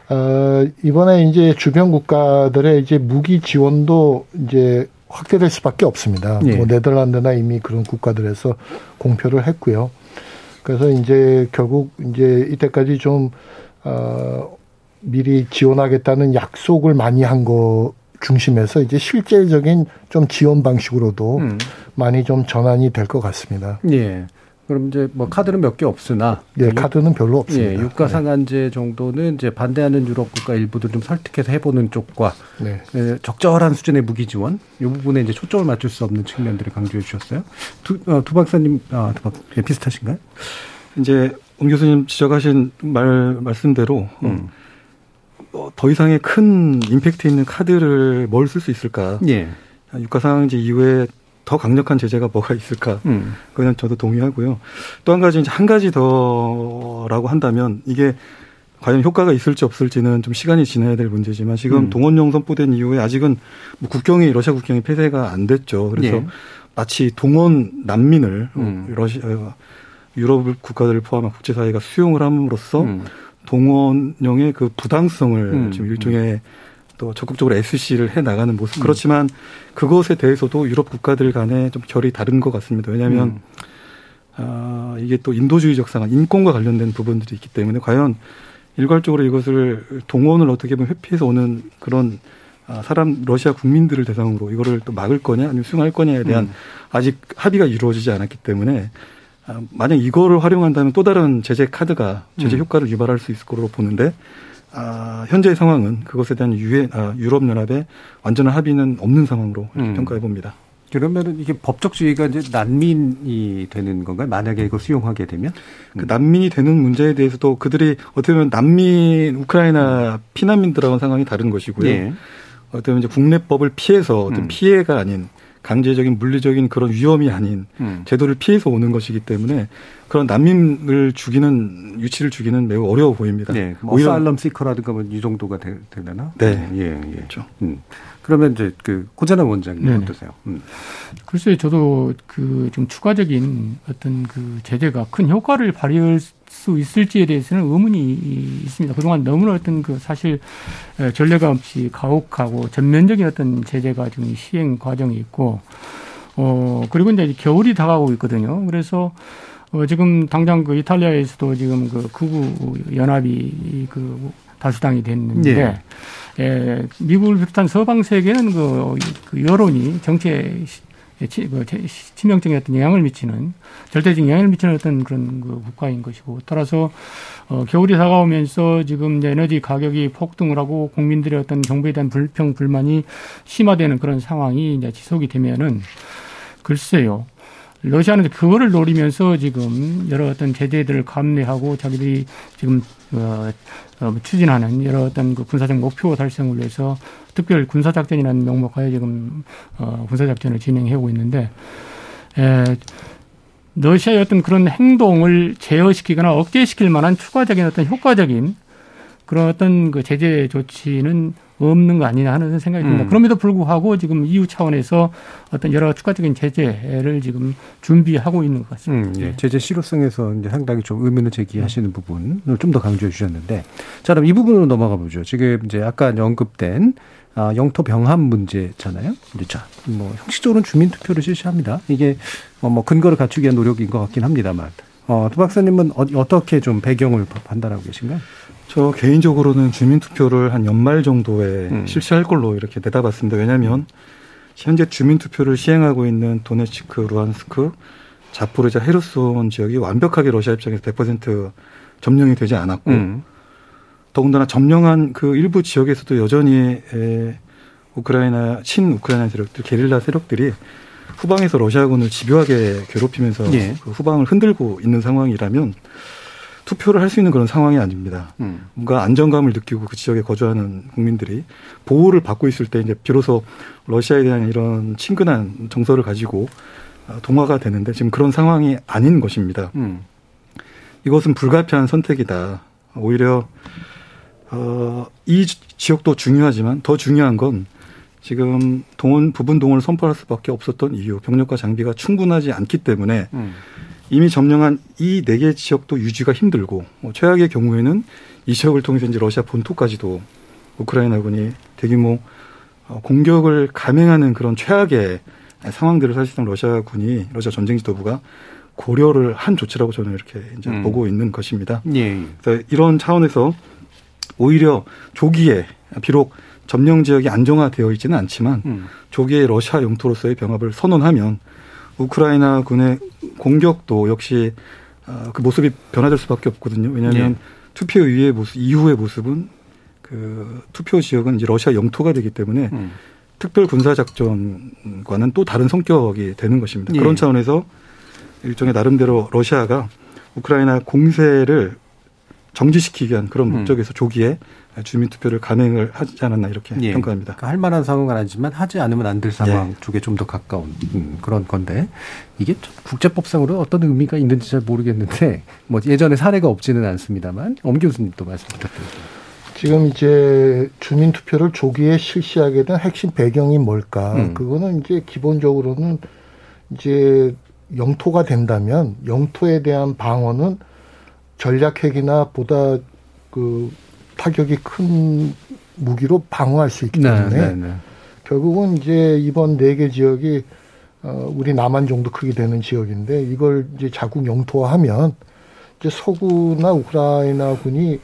어, 이번에 이제 주변 국가들의 이제 무기 지원도 이제 확대될 수밖에 없습니다. 예. 뭐 네덜란드나 이미 그런 국가들에서 공표를 했고요. 그래서 이제 결국 이제 이때까지 좀, 어, 미리 지원하겠다는 약속을 많이 한 거 중심에서 이제 실제적인 좀 지원 방식으로도 음. 많이 좀 전환이 될 것 같습니다. 예. 그럼 이제 뭐 카드는 몇 개 없으나 예, 카드는 별로 없습니다. 예, 유가 상한제 네. 정도는 이제 반대하는 유럽 국가 일부들 좀 설득해서 해보는 쪽과 네. 예, 적절한 수준의 무기 지원 이 부분에 이제 초점을 맞출 수 없는 측면들을 강조해 주셨어요. 두, 어, 두 박사님 아, 두 박, 예, 비슷하신가요? 이제 엄 교수님 지적하신 말 말씀대로 어, 음. 어, 더 이상의 큰 임팩트 있는 카드를 뭘 쓸 수 있을까? 예. 유가 상한제 이후에 더 강력한 제재가 뭐가 있을까? 음. 그건 저도 동의하고요. 또 한 가지 이제 한 가지 더라고 한다면 이게 과연 효과가 있을지 없을지는 좀 시간이 지나야 될 문제지만 지금 음. 동원령 선포된 이후에 아직은 뭐 국경이 러시아 국경이 폐쇄가 안 됐죠. 그래서 예. 마치 동원 난민을 음. 러시아 유럽 국가들을 포함한 국제사회가 수용을 함으로써 음. 동원령의 그 부당성을 음. 지금 일종의 음. 또 적극적으로 SC를 해 나가는 모습. 음. 그렇지만 그것에 대해서도 유럽 국가들 간에 좀 결이 다른 것 같습니다. 왜냐하면 음. 아, 이게 또 인도주의적 상황, 인권과 관련된 부분들이 있기 때문에 과연 일괄적으로 이것을 동원을 어떻게 보면 회피해서 오는 그런 아, 사람 러시아 국민들을 대상으로 이거를 또 막을 거냐 아니면 수용할 거냐에 대한 음. 아직 합의가 이루어지지 않았기 때문에 아, 만약 이거를 활용한다면 또 다른 제재 카드가 제재 음. 효과를 유발할 수 있을 거로 보는데 아, 현재의 상황은 그것에 대한 유엔, 아, 유럽연합의 완전한 합의는 없는 상황으로 음. 평가해 봅니다. 그러면은 이게 법적주의가 이제 난민이 되는 건가요? 만약에 이거 수용하게 되면? 그 난민이 되는 문제에 대해서도 그들이 어떻게 보면 난민, 우크라이나 피난민들하고는 상황이 다른 것이고요. 예. 어떻게 보면 이제 국내법을 피해서 어떤 음. 피해가 아닌 강제적인 물리적인 그런 위험이 아닌 음. 제도를 피해서 오는 것이기 때문에 그런 난민을 죽이는 유치를 죽이는 매우 어려워 보입니다. 네. 뭐 오히려 알럼 시커라든가 뭐 이 정도가 되, 되려나? 네. 네. 예, 예. 그렇죠. 음. 그러면 이제 그 고재남 원장님 네네. 어떠세요? 음. 글쎄 저도 그 좀 추가적인 어떤 그 제재가 큰 효과를 발휘할 수 있을지에 대해서는 의문이 있습니다. 그동안 너무나 어떤 그 사실 전례가 없이 가혹하고 전면적인 어떤 제재가 지금 시행 과정이 있고 어 그리고 이제 겨울이 다가오고 있거든요. 그래서 어 지금 당장 그 이탈리아에서도 지금 그 극우 연합이 그 다수당이 됐는데 네. 예, 미국을 비롯한 서방 세계는 그, 그 여론이 정치에 그 치명적인 어떤 영향을 미치는 절대적인 영향을 미치는 어떤 그런 그 국가인 것이고 따라서 어 겨울이 다가오면서 지금 에너지 가격이 폭등을 하고 국민들의 어떤 정부에 대한 불평 불만이 심화되는 그런 상황이 이제 지속이 되면은 글쎄요 러시아는 그거를 노리면서 지금 여러 어떤 제재들을 감내하고 자기들이 지금 어, 어, 추진하는 여러 어떤 그 군사적 목표 달성을 위해서 특별 군사작전이라는 명목하에 지금 어, 군사작전을 진행하고 있는데 에, 러시아의 어떤 그런 행동을 제어시키거나 억제시킬 만한 추가적인 어떤 효과적인 그런 어떤 그 제재 조치는 없는 거 아니냐 하는 생각이 듭니다. 음. 그럼에도 불구하고 지금 EU 차원에서 어떤 여러 추가적인 제재를 지금 준비하고 있는 것 같습니다. 음, 예. 제재 실효성에서 이제 상당히 좀 의문을 제기하시는 음. 부분을 좀 더 강조해 주셨는데 자 그럼 이 부분으로 넘어가 보죠. 지금 이제 아까 언급된 아, 영토 병합 문제잖아요. 이제 자, 뭐 형식적으로는 주민 투표를 실시합니다. 이게 뭐, 뭐 근거를 갖추기 위한 노력인 것 같긴 합니다만, 어, 두 박사님은 어, 어떻게 좀 배경을 판단하고 계신가요? 저 개인적으로는 주민투표를 한 연말 정도에 음. 실시할 걸로 이렇게 내다봤습니다. 왜냐하면 현재 주민투표를 시행하고 있는 도네츠크, 루안스크, 자포르자, 헤르손 지역이 완벽하게 러시아 입장에서 100% 점령이 되지 않았고 음. 더군다나 점령한 그 일부 지역에서도 여전히 에, 우크라이나 친 우크라이나 세력들 게릴라 세력들이 후방에서 러시아군을 집요하게 괴롭히면서 예. 그 후방을 흔들고 있는 상황이라면 투표를 할 수 있는 그런 상황이 아닙니다. 음. 뭔가 안정감을 느끼고 그 지역에 거주하는 국민들이 보호를 받고 있을 때 이제 비로소 러시아에 대한 이런 친근한 정서를 가지고 어, 동화가 되는데 지금 그런 상황이 아닌 것입니다. 음. 이것은 불가피한 선택이다. 오히려 어, 이 지역도 중요하지만 더 중요한 건 지금 동원 부분 동원을 선포할 수밖에 없었던 이유 병력과 장비가 충분하지 않기 때문에 음. 이미 점령한 이 네 개 지역도 유지가 힘들고 뭐 최악의 경우에는 이 지역을 통해서 이제 러시아 본토까지도 우크라이나군이 대규모 어, 공격을 감행하는 그런 최악의 상황들을 사실상 러시아군이 러시아 전쟁 지도부가 고려를 한 조치라고 저는 이렇게 이제 음. 보고 있는 것입니다. 예. 그래서 이런 차원에서 오히려 조기에 비록 점령 지역이 안정화되어 있지는 않지만 음. 조기에 러시아 영토로서의 병합을 선언하면 우크라이나 군의 공격도 역시 어, 그 모습이 변화될 수밖에 없거든요. 왜냐하면 예. 투표 이후의 모습, 이후의 모습은 그 투표 지역은 이제 러시아 영토가 되기 때문에 음. 특별 군사 작전과는 또 다른 성격이 되는 것입니다. 예. 그런 차원에서 일종의 나름대로 러시아가 우크라이나 공세를 정지시키기 위한 그런 음. 목적에서 음. 조기에 주민투표를 감행을 하지 않았나 이렇게 예. 평가합니다. 그러니까 할 만한 상황은 아니지만 하지 않으면 안 될 상황 예. 쪽에 좀 더 가까운 음, 그런 건데 이게 국제법상으로 어떤 의미가 있는지 잘 모르겠는데 뭐 예전에 사례가 없지는 않습니다만 엄 교수님 또 말씀 부탁드립니다. 지금 이제 주민투표를 조기에 실시하게 된 핵심 배경이 뭘까? 음. 그거는 이제 기본적으로는 이제 영토가 된다면 영토에 대한 방어는 전략 핵이나 보다 그 타격이 큰 무기로 방어할 수 있기 네, 때문에 네, 네, 네. 결국은 이제 이번 네 개 지역이 어 우리 남한 정도 크기 되는 지역인데 이걸 이제 자국 영토화하면 이제 서구나 우크라이나군이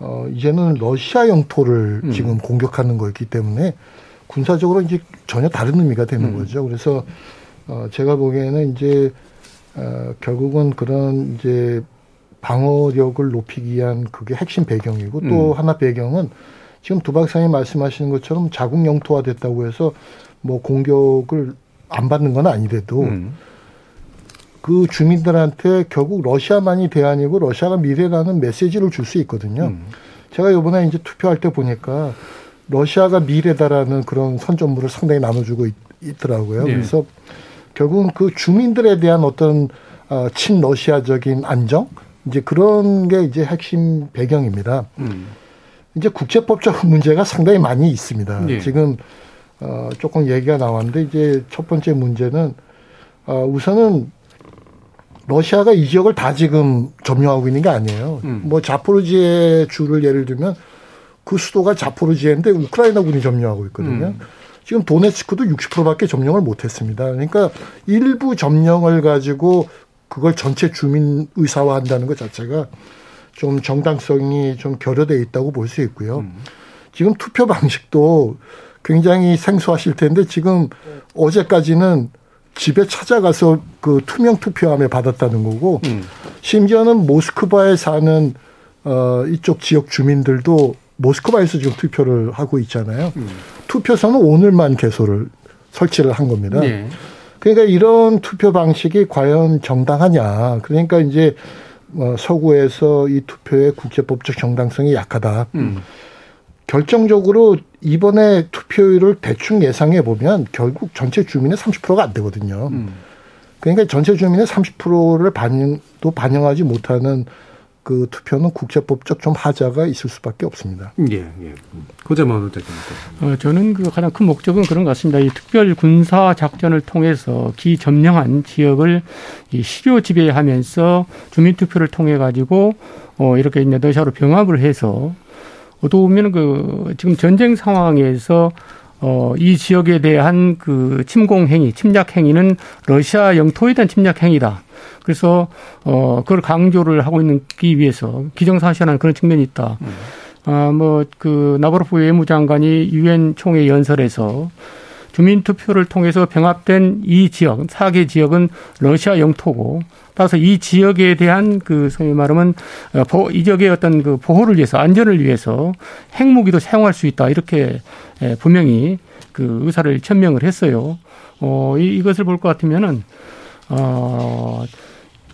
어 이제는 러시아 영토를 음. 지금 공격하는 거였기 때문에 군사적으로 이제 전혀 다른 의미가 되는 음. 거죠. 그래서 어 제가 보기에는 이제 어 결국은 그런 이제 방어력을 높이기 위한 그게 핵심 배경이고 또 음. 하나 배경은 지금 두 박사님 말씀하시는 것처럼 자국 영토화 됐다고 해서 뭐 공격을 안 받는 건 아니래도 음. 그 주민들한테 결국 러시아만이 대안이고 러시아가 미래라는 메시지를 줄 수 있거든요. 음. 제가 이번에 이제 투표할 때 보니까 러시아가 미래다라는 그런 선전물을 상당히 나눠주고 있, 더라고요 네. 그래서 결국은 그 주민들에 대한 어떤 어, 친러시아적인 안정 이제 그런 게 이제 핵심 배경입니다. 음. 이제 국제법적 문제가 상당히 많이 있습니다. 예. 지금 어, 조금 얘기가 나왔는데 이제 첫 번째 문제는 어, 우선은 러시아가 이 지역을 다 지금 점령하고 있는 게 아니에요. 음. 뭐 자포르지에 주를 예를 들면 그 수도가 자포르지에인데 우크라이나군이 점령하고 있거든요. 음. 지금 도네츠크도 60%밖에 점령을 못했습니다. 그러니까 일부 점령을 가지고 그걸 전체 주민 의사화한다는 것 자체가 좀 정당성이 좀 결여돼 있다고 볼 수 있고요. 음. 지금 투표 방식도 굉장히 생소하실 텐데 지금 어제까지는 집에 찾아가서 그 투명 투표함에 받았다는 거고 음. 심지어는 모스크바에 사는 어 이쪽 지역 주민들도 모스크바에서 지금 투표를 하고 있잖아요. 음. 투표소는 오늘만 개소를 설치를 한 겁니다. 네. 그러니까 이런 투표 방식이 과연 정당하냐. 그러니까 이제 뭐 서구에서 이 투표의 국제법적 정당성이 약하다. 음. 결정적으로 이번에 투표율을 대충 예상해 보면 결국 전체 주민의 30%가 안 되거든요. 음. 그러니까 전체 주민의 30%를 반영도 반영하지 못하는 그 투표는 국제법적 좀 하자가 있을 수밖에 없습니다. 예, 예. 고재만 대표입니다. 어, 저는 그 가장 큰 목적은 그런 것 같습니다. 이 특별 군사 작전을 통해서 기점령한 지역을 이 시료 지배하면서 주민 투표를 통해 가지고 어, 이렇게 이제 러시아로 병합을 해서 어떻게 보면 그 지금 전쟁 상황에서 어, 이 지역에 대한 그 침공 행위, 침략 행위는 러시아 영토에 대한 침략 행위다. 그래서 어 그걸 강조를 하고 있기 위해서 기정사실한 그런 측면이 있다. 음. 아 뭐 그 나바로프 외무장관이 유엔 총회 연설에서 주민 투표를 통해서 병합된 이 지역, 사개 지역은 러시아 영토고 따라서 이 지역에 대한 그 소위 말하면 어, 이 지역의 어떤 그 보호를 위해서 안전을 위해서 핵무기도 사용할 수 있다 이렇게 분명히 그 의사를 천명을 했어요. 어 이것을 볼 것 같으면은 어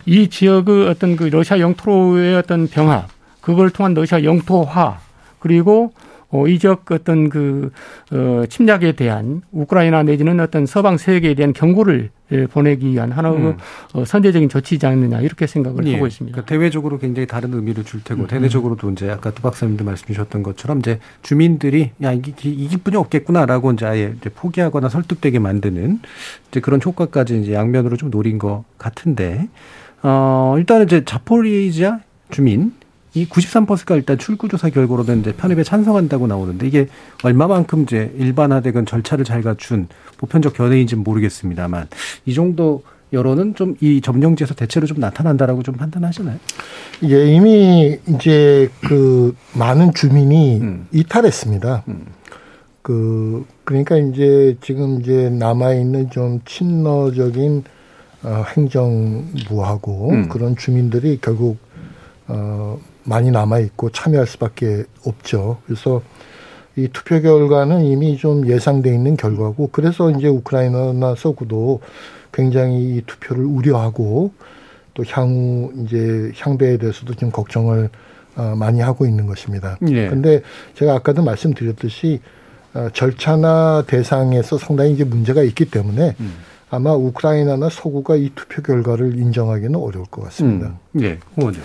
이 지역의 어떤 그 러시아 영토의 어떤 병합, 그걸 통한 러시아 영토화, 그리고 어, 이 지역 어떤 그, 어, 침략에 대한 우크라이나 내지는 어떤 서방 세계에 대한 경고를 보내기 위한 하나의 음. 어, 선제적인 조치이지 않느냐 이렇게 생각을 예. 하고 있습니다. 그러니까 대외적으로 굉장히 다른 의미를 줄 테고 음. 대내적으로도 이제 아까 두 박사님도 말씀 주셨던 것처럼 이제 주민들이 야 이게 이기뿐이 없겠구나라고 이제 아예 이제 포기하거나 설득되게 만드는 이제 그런 효과까지 이제 양면으로 좀 노린 것 같은데 어, 일단은 이제 자포리지아 주민 이 93%가 일단 출구조사 결과로는 이제 편입에 찬성한다고 나오는데 이게 얼마만큼 이제 일반화되건 절차를 잘 갖춘 보편적 견해인지는 모르겠습니다만 이 정도 여론은 좀 이 점령지에서 대체로 좀 나타난다라고 좀 판단하시나요? 예, 이미 이제 그 많은 주민이 음. 이탈했습니다. 음. 그 그러니까 이제 지금 이제 남아 있는 좀 친러적인 어, 행정부하고 음. 그런 주민들이 결국 어, 많이 남아 있고 참여할 수밖에 없죠. 그래서 이 투표 결과는 이미 좀 예상돼 있는 결과고 그래서 이제 우크라이나나 서구도 굉장히 이 투표를 우려하고 또 향후 이제 향배에 대해서도 좀 걱정을 어, 많이 하고 있는 것입니다. 예. 근데 제가 아까도 말씀드렸듯이 어, 절차나 대상에서 상당히 이제 문제가 있기 때문에 음. 아마 우크라이나나 서구가 이 투표 결과를 인정하기는 어려울 것 같습니다. 음, 예, 후원님.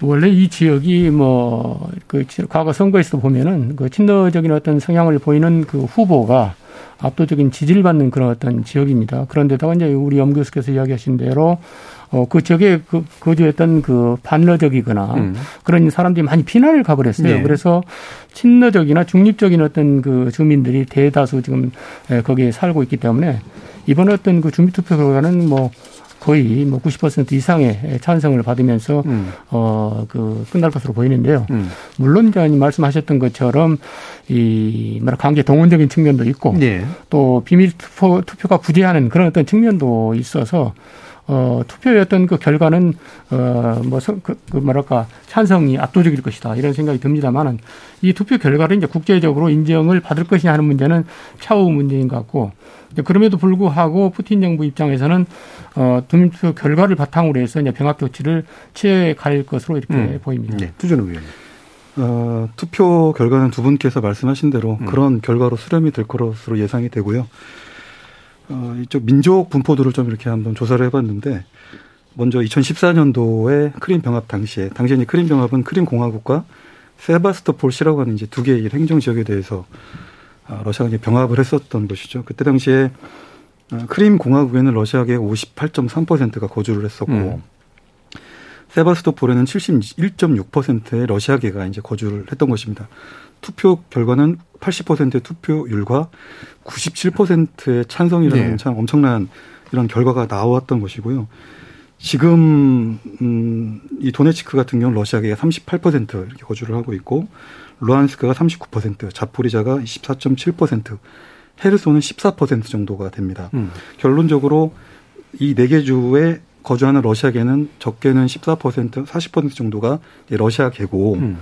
원래 이 지역이 뭐 그 과거 선거에서 보면은 그 친러적인 어떤 성향을 보이는 그 후보가 압도적인 지지를 받는 그런 어떤 지역입니다. 그런데다가 이제 우리 염 교수께서 이야기하신 대로 어, 그 지역에 그, 거주했던 그 반러적이거나 음. 그런 사람들이 많이 피난을 가버렸어요. 네. 그래서 친러적이나 중립적인 어떤 그 주민들이 대다수 지금 거기에 살고 있기 때문에 이번 어떤 그 준비투표 결과는 뭐 거의 뭐 90% 이상의 찬성을 받으면서 음. 어그 끝날 것으로 보이는데요. 음. 물론 이제 말씀하셨던 것처럼 이 뭐라 강제 동원적인 측면도 있고 네. 또 비밀 투표, 투표가 부재하는 그런 어떤 측면도 있어서 어, 투표의 어떤 그 결과는, 어, 뭐, 그, 그 뭐랄까, 찬성이 압도적일 것이다. 이런 생각이 듭니다만은 이 투표 결과를 이제 국제적으로 인정을 받을 것이냐 하는 문제는 차후 문제인 것 같고 그럼에도 불구하고 푸틴 정부 입장에서는 어, 투표 결과를 바탕으로 해서 이제 병합 조치를 취해 갈 것으로 이렇게 음. 보입니다. 네. 투전 의원님. 어, 투표 결과는 두 분께서 말씀하신 대로 음. 그런 결과로 수렴이 될 것으로 예상이 되고요. 어, 이쪽 민족 분포도를 좀 이렇게 한번 조사를 해봤는데 먼저 2014년도에 크림 병합 당시에 당시에 크림 병합은 크림 공화국과 세바스토폴 시라고 하는 이제 두 개의 행정 지역에 대해서 어, 러시아가 이제 병합을 했었던 것이죠. 그때 당시에 어, 크림 공화국에는 러시아계 58.3%가 거주를 했었고 음. 세바스토폴에는 71.6%의 러시아계가 이제 거주를 했던 것입니다. 투표 결과는 80%의 투표율과 97%의 찬성이라는 네. 참 엄청난 이런 결과가 나왔던 것이고요. 지금 음, 이 도네츠크 같은 경우는 러시아계가 38% 이렇게 거주를 하고 있고 루안스크가 39%, 자포리자가 24.7%, 헤르손은 14% 정도가 됩니다. 음. 결론적으로 이 네 개 주에 거주하는 러시아계는 적게는 14%, 40% 정도가 러시아계고 음.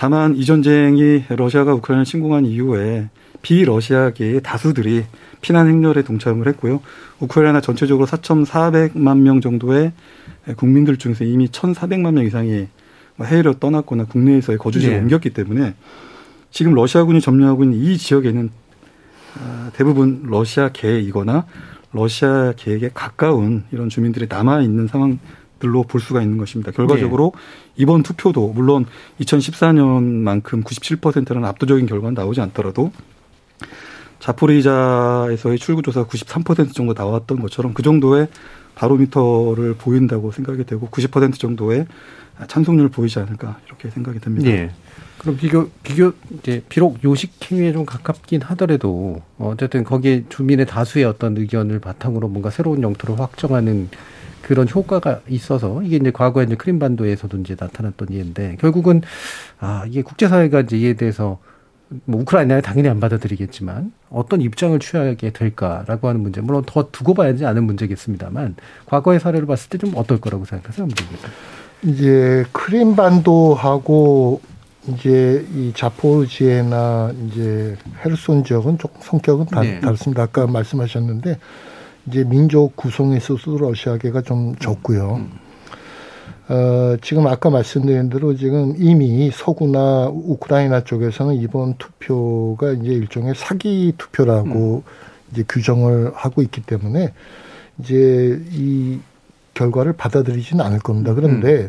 다만 이 전쟁이 러시아가 우크라이나를 침공한 이후에 비러시아계의 다수들이 피난 행렬에 동참을 했고요. 우크라이나 전체적으로 4,400만 명 정도의 국민들 중에서 이미 1,400만 명 이상이 해외로 떠났거나 국내에서의 거주지를 네. 옮겼기 때문에 지금 러시아군이 점령하고 있는 이 지역에는 아, 대부분 러시아계이거나 러시아계에게 가까운 이런 주민들이 남아 있는 상황 들로 볼 수가 있는 것입니다. 결과적으로 네. 이번 투표도 물론 2014년만큼 97%라는 압도적인 결과는 나오지 않더라도 자포리자에서의 출구조사 93% 정도 나왔던 것처럼 그 정도의 바로미터를 보인다고 생각이 되고 90% 정도의 찬성률을 보이지 않을까 이렇게 생각이 됩니다. 네. 그럼 비교 비교 이제 비록 요식 행위에 좀 가깝긴 하더라도 어쨌든 거기에 주민의 다수의 어떤 의견을 바탕으로 뭔가 새로운 영토를 확정하는 그런 효과가 있어서 이게 이제 과거에 이제 크림반도에서도 이제 나타났던 예인데 결국은 아 이게 국제사회가 이제 이에 대해서 뭐 우크라이나에 당연히 안 받아들이겠지만 어떤 입장을 취하게 될까라고 하는 문제 물론 더 두고 봐야지 않은 문제겠습니다만 과거의 사례를 봤을 때 좀 어떨 거라고 생각하세요, 문제입니다. 이제 크림반도하고 이제 이 자포르지에나 이제 헤르손 지역은 조금 성격은 다, 네. 다릅니다. 아까 말씀하셨는데 이제 민족 구성에 있어서 러시아계가 좀 적고요. 음. 어, 지금 아까 말씀드린 대로 지금 이미 서구나 우크라이나 쪽에서는 이번 투표가 이제 일종의 사기 투표라고 음. 이제 규정을 하고 있기 때문에 이제 이 결과를 받아들이지는 않을 겁니다. 그런데 음.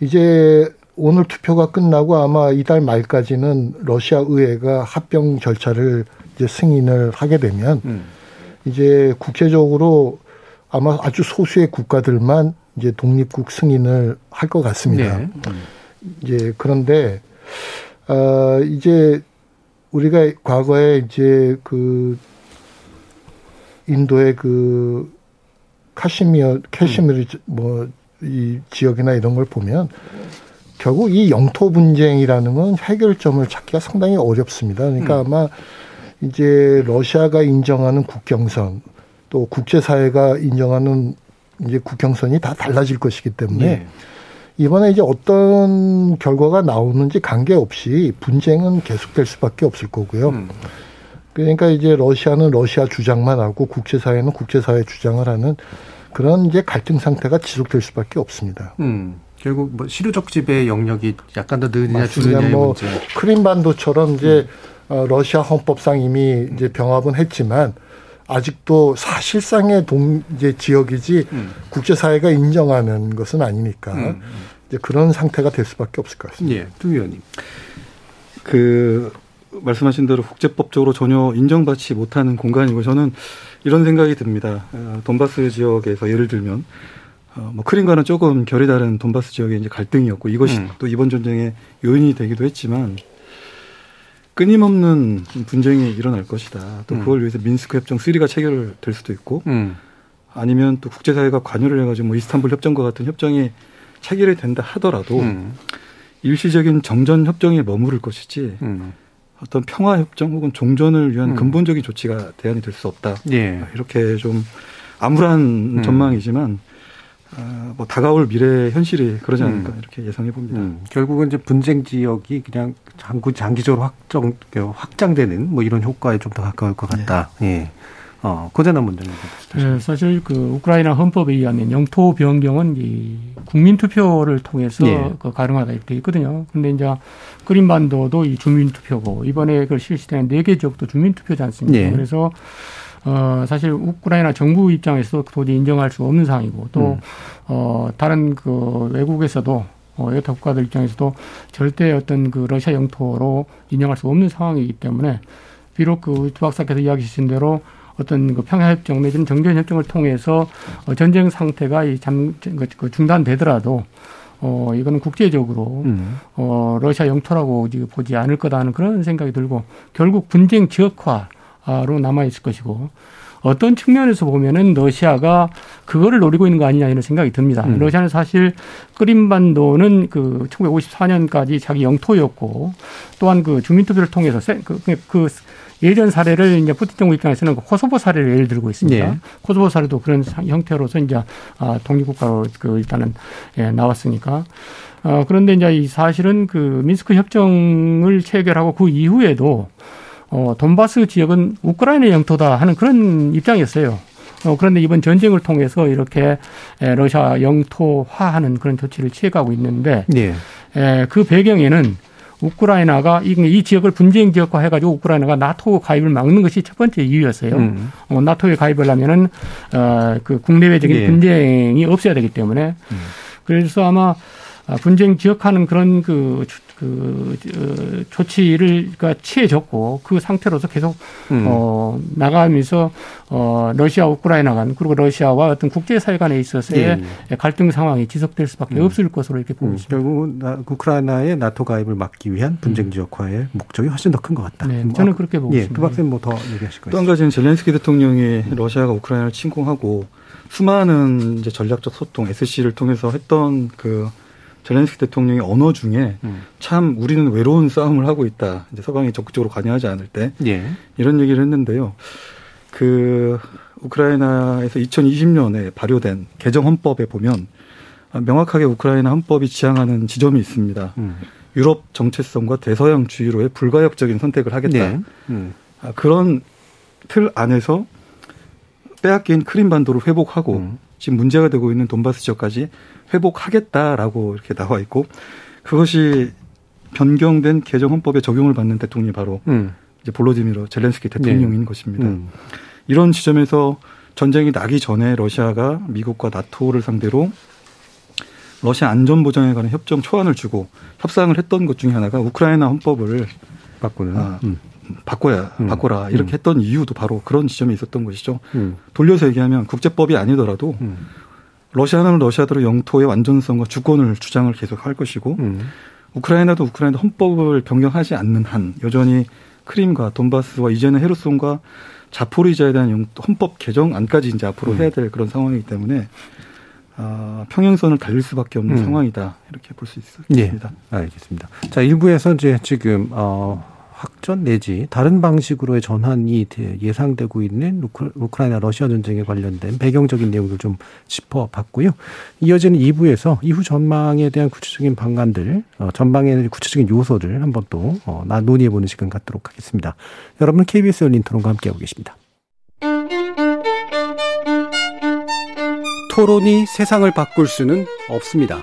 이제 오늘 투표가 끝나고 아마 이달 말까지는 러시아 의회가 합병 절차를 이제 승인을 하게 되면 음. 이제 국제적으로 아마 아주 소수의 국가들만 이제 독립국 승인을 할 것 같습니다. 네. 음. 이제 그런데 어 이제 우리가 과거에 이제 그 인도의 그 카시미어 캐시미르 뭐이 지역이나 이런 걸 보면 결국 이 영토 분쟁이라는 건 해결점을 찾기가 상당히 어렵습니다. 그러니까 음. 아마 이제 러시아가 인정하는 국경선 또 국제사회가 인정하는 이제 국경선이 다 달라질 것이기 때문에 네. 이번에 이제 어떤 결과가 나오는지 관계없이 분쟁은 계속될 수밖에 없을 거고요. 음. 그러니까 이제 러시아는 러시아 주장만 하고 국제사회는 국제사회 주장을 하는 그런 이제 갈등 상태가 지속될 수밖에 없습니다. 음. 결국 뭐 시류적 지배 영역이 약간 더 느느냐 줄느냐의 뭐 문제. 크림반도처럼 이제 음. 어, 러시아 헌법상 이미 이제 병합은 했지만 아직도 사실상의 동 이제 지역이지 음. 국제사회가 인정하는 것은 아니니까 음, 음. 이제 그런 상태가 될 수밖에 없을 것 같습니다. 예, 두 의원님. 그 말씀하신 대로 국제법적으로 전혀 인정받지 못하는 공간이고 저는 이런 생각이 듭니다. 어, 돈바스 지역에서 예를 들면 어, 뭐 크림과는 조금 결이 다른 돈바스 지역의 이제 갈등이었고 이것이 음. 또 이번 전쟁의 요인이 되기도 했지만 끊임없는 분쟁이 일어날 것이다. 또 음. 그걸 위해서 민스크 협정 3가 체결될 수도 있고 음. 아니면 또 국제사회가 관여를 해가지고 뭐 이스탄불 협정과 같은 협정이 체결이 된다 하더라도 음. 일시적인 정전 협정에 머무를 것이지 음. 어떤 평화 협정 혹은 종전을 위한 음. 근본적인 조치가 대안이 될 수 없다. 예. 이렇게 좀 암울한 음. 전망이지만 어, 뭐 다가올 미래 현실이 그러지 음. 않을까 음. 이렇게 예상해 봅니다. 음. 결국은 이제 분쟁 지역이 그냥 장기 장기적으로 확정 확장되는 뭐 이런 효과에 좀 더 가까울 것 같다. 네. 예. 어, 고재난 문제는 네, 사실 그 우크라이나 헌법에 의하면 영토 변경은 이 국민 투표를 통해서 예. 그 가능하다 이렇게 있거든요. 근데 이제 그린반도도 이 주민 투표고 이번에 그 실시된 네 개 지역도 주민 투표지 않습니까? 예. 그래서 어, 사실 우크라이나 정부 입장에서 도저히 인정할 수 없는 상황이고 또, 음. 어, 다른 그 외국에서도 어, 여타 국가들 입장에서도 절대 어떤 그 러시아 영토로 인정할 수 없는 상황이기 때문에 비록 그 주박사께서 이야기 하신 대로 어떤 그 평화협정 내지는 정전협정을 통해서 어, 전쟁 상태가 이 잠, 그, 그 중단되더라도 어, 이거는 국제적으로, 음. 어, 러시아 영토라고 보지 않을 거다 하는 그런 생각이 들고, 결국 분쟁 지역화 로 남아 있을 것이고, 어떤 측면에서 보면은 러시아가 그거를 노리고 있는 거 아니냐 이런 생각이 듭니다. 음. 러시아는 사실 크림반도는 그 1954년까지 자기 영토였고 또한 그 주민투표를 통해서 그, 그 예전 사례를 이제 푸틴 정부 입장에서는 그 코소보 사례를 예를 들고 있습니다. 네. 코소보 사례도 그런 형태로서 이제 아, 독립국가로 그 일단은 예, 나왔으니까. 어, 그런데 이제 이 사실은 그 미스크 협정을 체결하고 그 이후에도 어, 돈바스 지역은 우크라이나 영토다 하는 그런 입장이었어요. 어, 그런데 이번 전쟁을 통해서 이렇게 에, 러시아 영토화하는 그런 조치를 취해가고 있는데 네. 에, 그 배경에는 우크라이나가 이, 이 지역을 분쟁 지역화 해가지고 우크라이나가 나토 가입을 막는 것이 첫 번째 이유였어요. 음. 어, 나토에 가입을 하면은 어, 그 국내외적인 네. 분쟁이 없어야 되기 때문에 음. 그래서 아마 분쟁 지역하는 그런 그그 어, 조치를 그러니까 취해졌고 그 상태로서 계속 음. 어 나가면서 어 러시아 우크라이나 간 그리고 러시아와 어떤 국제사회 간에 있어서의 예. 갈등 상황이 지속될 수밖에 음. 없을 것으로 이렇게 보고 음. 있습니다. 결국 우크라이나의 나토 가입을 막기 위한 분쟁 지역화의 목적이 훨씬 더 큰 것 같다. 네, 저는 그렇게 보고 예, 있습니다. 두 박사님 뭐 더 얘기하실 거예요. 또 한 가지는 젤렌스키 대통령이 러시아가 우크라이나를 침공하고 수많은 이제 전략적 소통 SC를 통해서 했던 그 젤렌스키 대통령의 언어 중에 음. 참 우리는 외로운 싸움을 하고 있다. 이제 서방이 적극적으로 관여하지 않을 때 예. 이런 얘기를 했는데요. 그 우크라이나에서 2020년에 발효된 개정 헌법에 보면 명확하게 우크라이나 헌법이 지향하는 지점이 있습니다. 음. 유럽 정체성과 대서양 주의로의 불가역적인 선택을 하겠다. 네. 음. 아, 그런 틀 안에서 빼앗긴 크림반도를 회복하고 음. 지금 문제가 되고 있는 돈바스 지역까지 회복하겠다라고 이렇게 나와 있고 그것이 변경된 개정 헌법에 적용을 받는 대통령이 바로 음. 이제 볼로디미르 젤렌스키 대통령인 네. 것입니다. 음. 이런 지점에서 전쟁이 나기 전에 러시아가 미국과 나토를 상대로 러시아 안전 보장에 관한 협정 초안을 주고 협상을 했던 것 중에 하나가 우크라이나 헌법을 바꾸는 아, 음. 바꿔야 음. 바꿔라 이렇게 음. 했던 이유도 바로 그런 지점이 있었던 것이죠. 음. 돌려서 얘기하면 국제법이 아니더라도 음. 러시아는 러시아대로 영토의 완전성과 주권을 주장을 계속 할 것이고 음. 우크라이나도 우크라이나 헌법을 변경하지 않는 한 여전히 크림과 돈바스와 이제는 헤르손과 자포리자에 대한 헌법 개정안까지 이제 앞으로 음. 해야 될 그런 상황이기 때문에 아, 평행선을 달릴 수밖에 없는 음. 상황이다 이렇게 볼 수 있습니다. 예, 알겠습니다. 자 일부에서 이제 지금 어, 확전 내지 다른 방식으로의 전환이 예상되고 있는 우크라이나 러시아 전쟁에 관련된 배경적인 내용을 좀 짚어봤고요. 이어지는 2부에서 이후 전망에 대한 구체적인 방안들, 어, 전망의 구체적인 요소를 한번 또 어, 논의해보는 시간 갖도록 하겠습니다. 여러분 KBS 열린 토론과 함께하고 계십니다. 토론이 세상을 바꿀 수는 없습니다.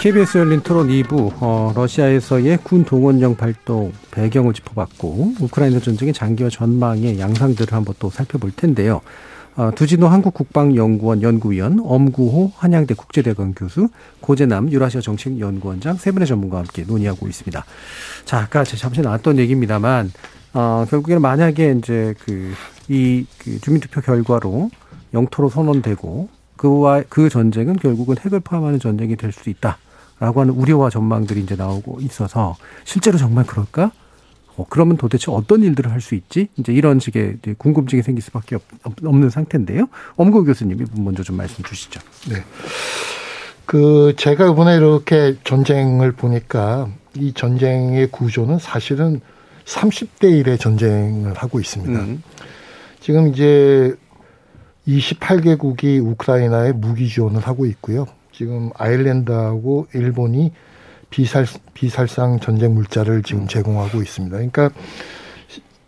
KBS 열린 토론 2부 어, 러시아에서의 군 동원령 발동 배경을 짚어봤고 우크라이나 전쟁의 장기화 전망의 양상들을 한번 또 살펴볼 텐데요. 어, 두진호 한국국방연구원 연구위원, 엄구호 한양대 국제대학원 교수, 고재남 유라시아 정책연구원장 세 분의 전문가와 함께 논의하고 있습니다. 자, 아까 잠시 나왔던 얘기입니다만 어, 결국에는 만약에 이제 그, 이, 그 주민투표 결과로 영토로 선언되고 그와 그 전쟁은 결국은 핵을 포함하는 전쟁이 될 수 있다. 라고 하는 우려와 전망들이 이제 나오고 있어서 실제로 정말 그럴까? 어, 그러면 도대체 어떤 일들을 할 수 있지? 이제 이런 식의 궁금증이 생길 수밖에 없, 없는 상태인데요. 엄고 교수님이 먼저 좀 말씀 주시죠. 네. 그 제가 이번에 이렇게 전쟁을 보니까 이 전쟁의 구조는 사실은 30대 1의 전쟁을 하고 있습니다. 음. 지금 이제 28개국이 우크라이나에 무기 지원을 하고 있고요. 지금 아일랜드하고 일본이 비살 비살상 전쟁 물자를 지금 제공하고 있습니다. 그러니까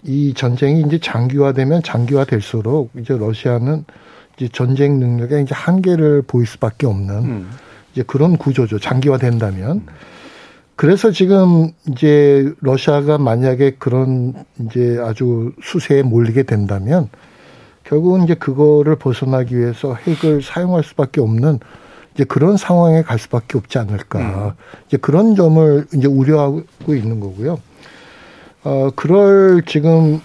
이 전쟁이 이제 장기화되면 장기화될수록 이제 러시아는 이제 전쟁 능력에 이제 한계를 보일 수밖에 없는 음. 이제 그런 구조죠. 장기화된다면. 그래서 지금 이제 러시아가 만약에 그런 이제 아주 수세에 몰리게 된다면 결국은 이제 그거를 벗어나기 위해서 핵을 사용할 수밖에 없는 이제 그런 상황에 갈 수밖에 없지 않을까. 음. 이제 그런 점을 이제 우려하고 있는 거고요. 어, 그럴 지금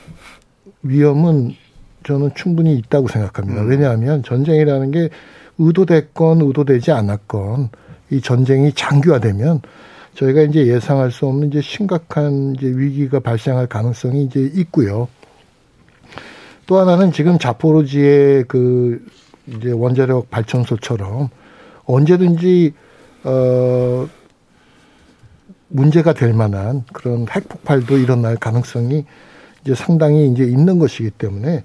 위험은 저는 충분히 있다고 생각합니다. 음. 왜냐하면 전쟁이라는 게 의도됐건 의도되지 않았건 이 전쟁이 장기화되면 저희가 이제 예상할 수 없는 이제 심각한 이제 위기가 발생할 가능성이 이제 있고요. 또 하나는 지금 자포로지의 그 이제 원자력 발전소처럼 언제든지 어 문제가 될 만한 그런 핵폭발도 일어날 가능성이 이제 상당히 이제 있는 것이기 때문에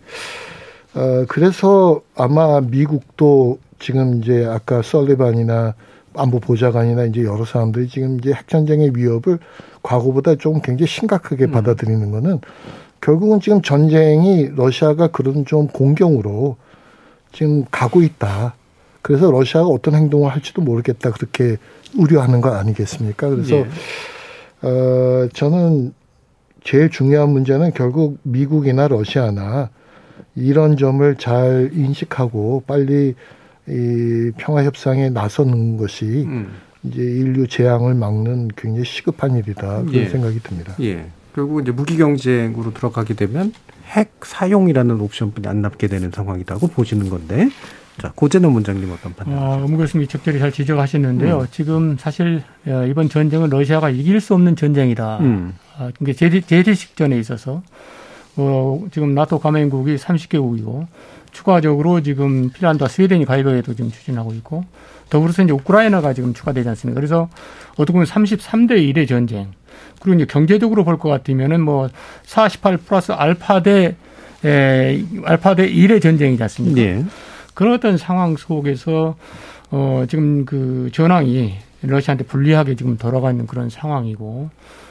어 그래서 아마 미국도 지금 이제 아까 썰리반이나 안보 보좌관이나 이제 여러 사람들이 지금 이제 핵전쟁의 위협을 과거보다 좀 굉장히 심각하게 음. 받아들이는 거는 결국은 지금 전쟁이 러시아가 그런 좀 공경으로 지금 가고 있다. 그래서 러시아가 어떤 행동을 할지도 모르겠다. 그렇게 우려하는 거 아니겠습니까? 그래서 예. 어 저는 제일 중요한 문제는 결국 미국이나 러시아나 이런 점을 잘 인식하고 빨리 이 평화 협상에 나서는 것이 음. 이제 인류 재앙을 막는 굉장히 시급한 일이다 그런 예. 생각이 듭니다. 예. 결국 이제 무기 경쟁으로 들어가게 되면 핵 사용이라는 옵션뿐이 안 남게 되는 상황이라고 보시는 건데 자, 고재는 문장님 어떤 판단? 어, 문 교수님이 적절히 잘 지적하셨는데요. 음. 지금 사실 어, 이번 전쟁은 러시아가 이길 수 없는 전쟁이다. 음. 아, 그러니까 제재, 제재 식전에 있어서 어, 지금 나토 가맹국이 30개국이고 추가적으로 지금 핀란드와 스웨덴이 가입에도 지금 추진하고 있고 더불어서 이제 우크라이나가 지금 추가되지 않습니까? 그래서 어떻게 보면 33대 1의 전쟁. 그리고 이제 경제적으로 볼 것 같으면은 뭐 48 플러스 알파 대 에, 알파 대 1의 전쟁이지 않습니까? 네. 그런 어떤 상황 속에서 어 지금 그 전황이 러시아한테 불리하게 지금 돌아가 있는 그런 상황이고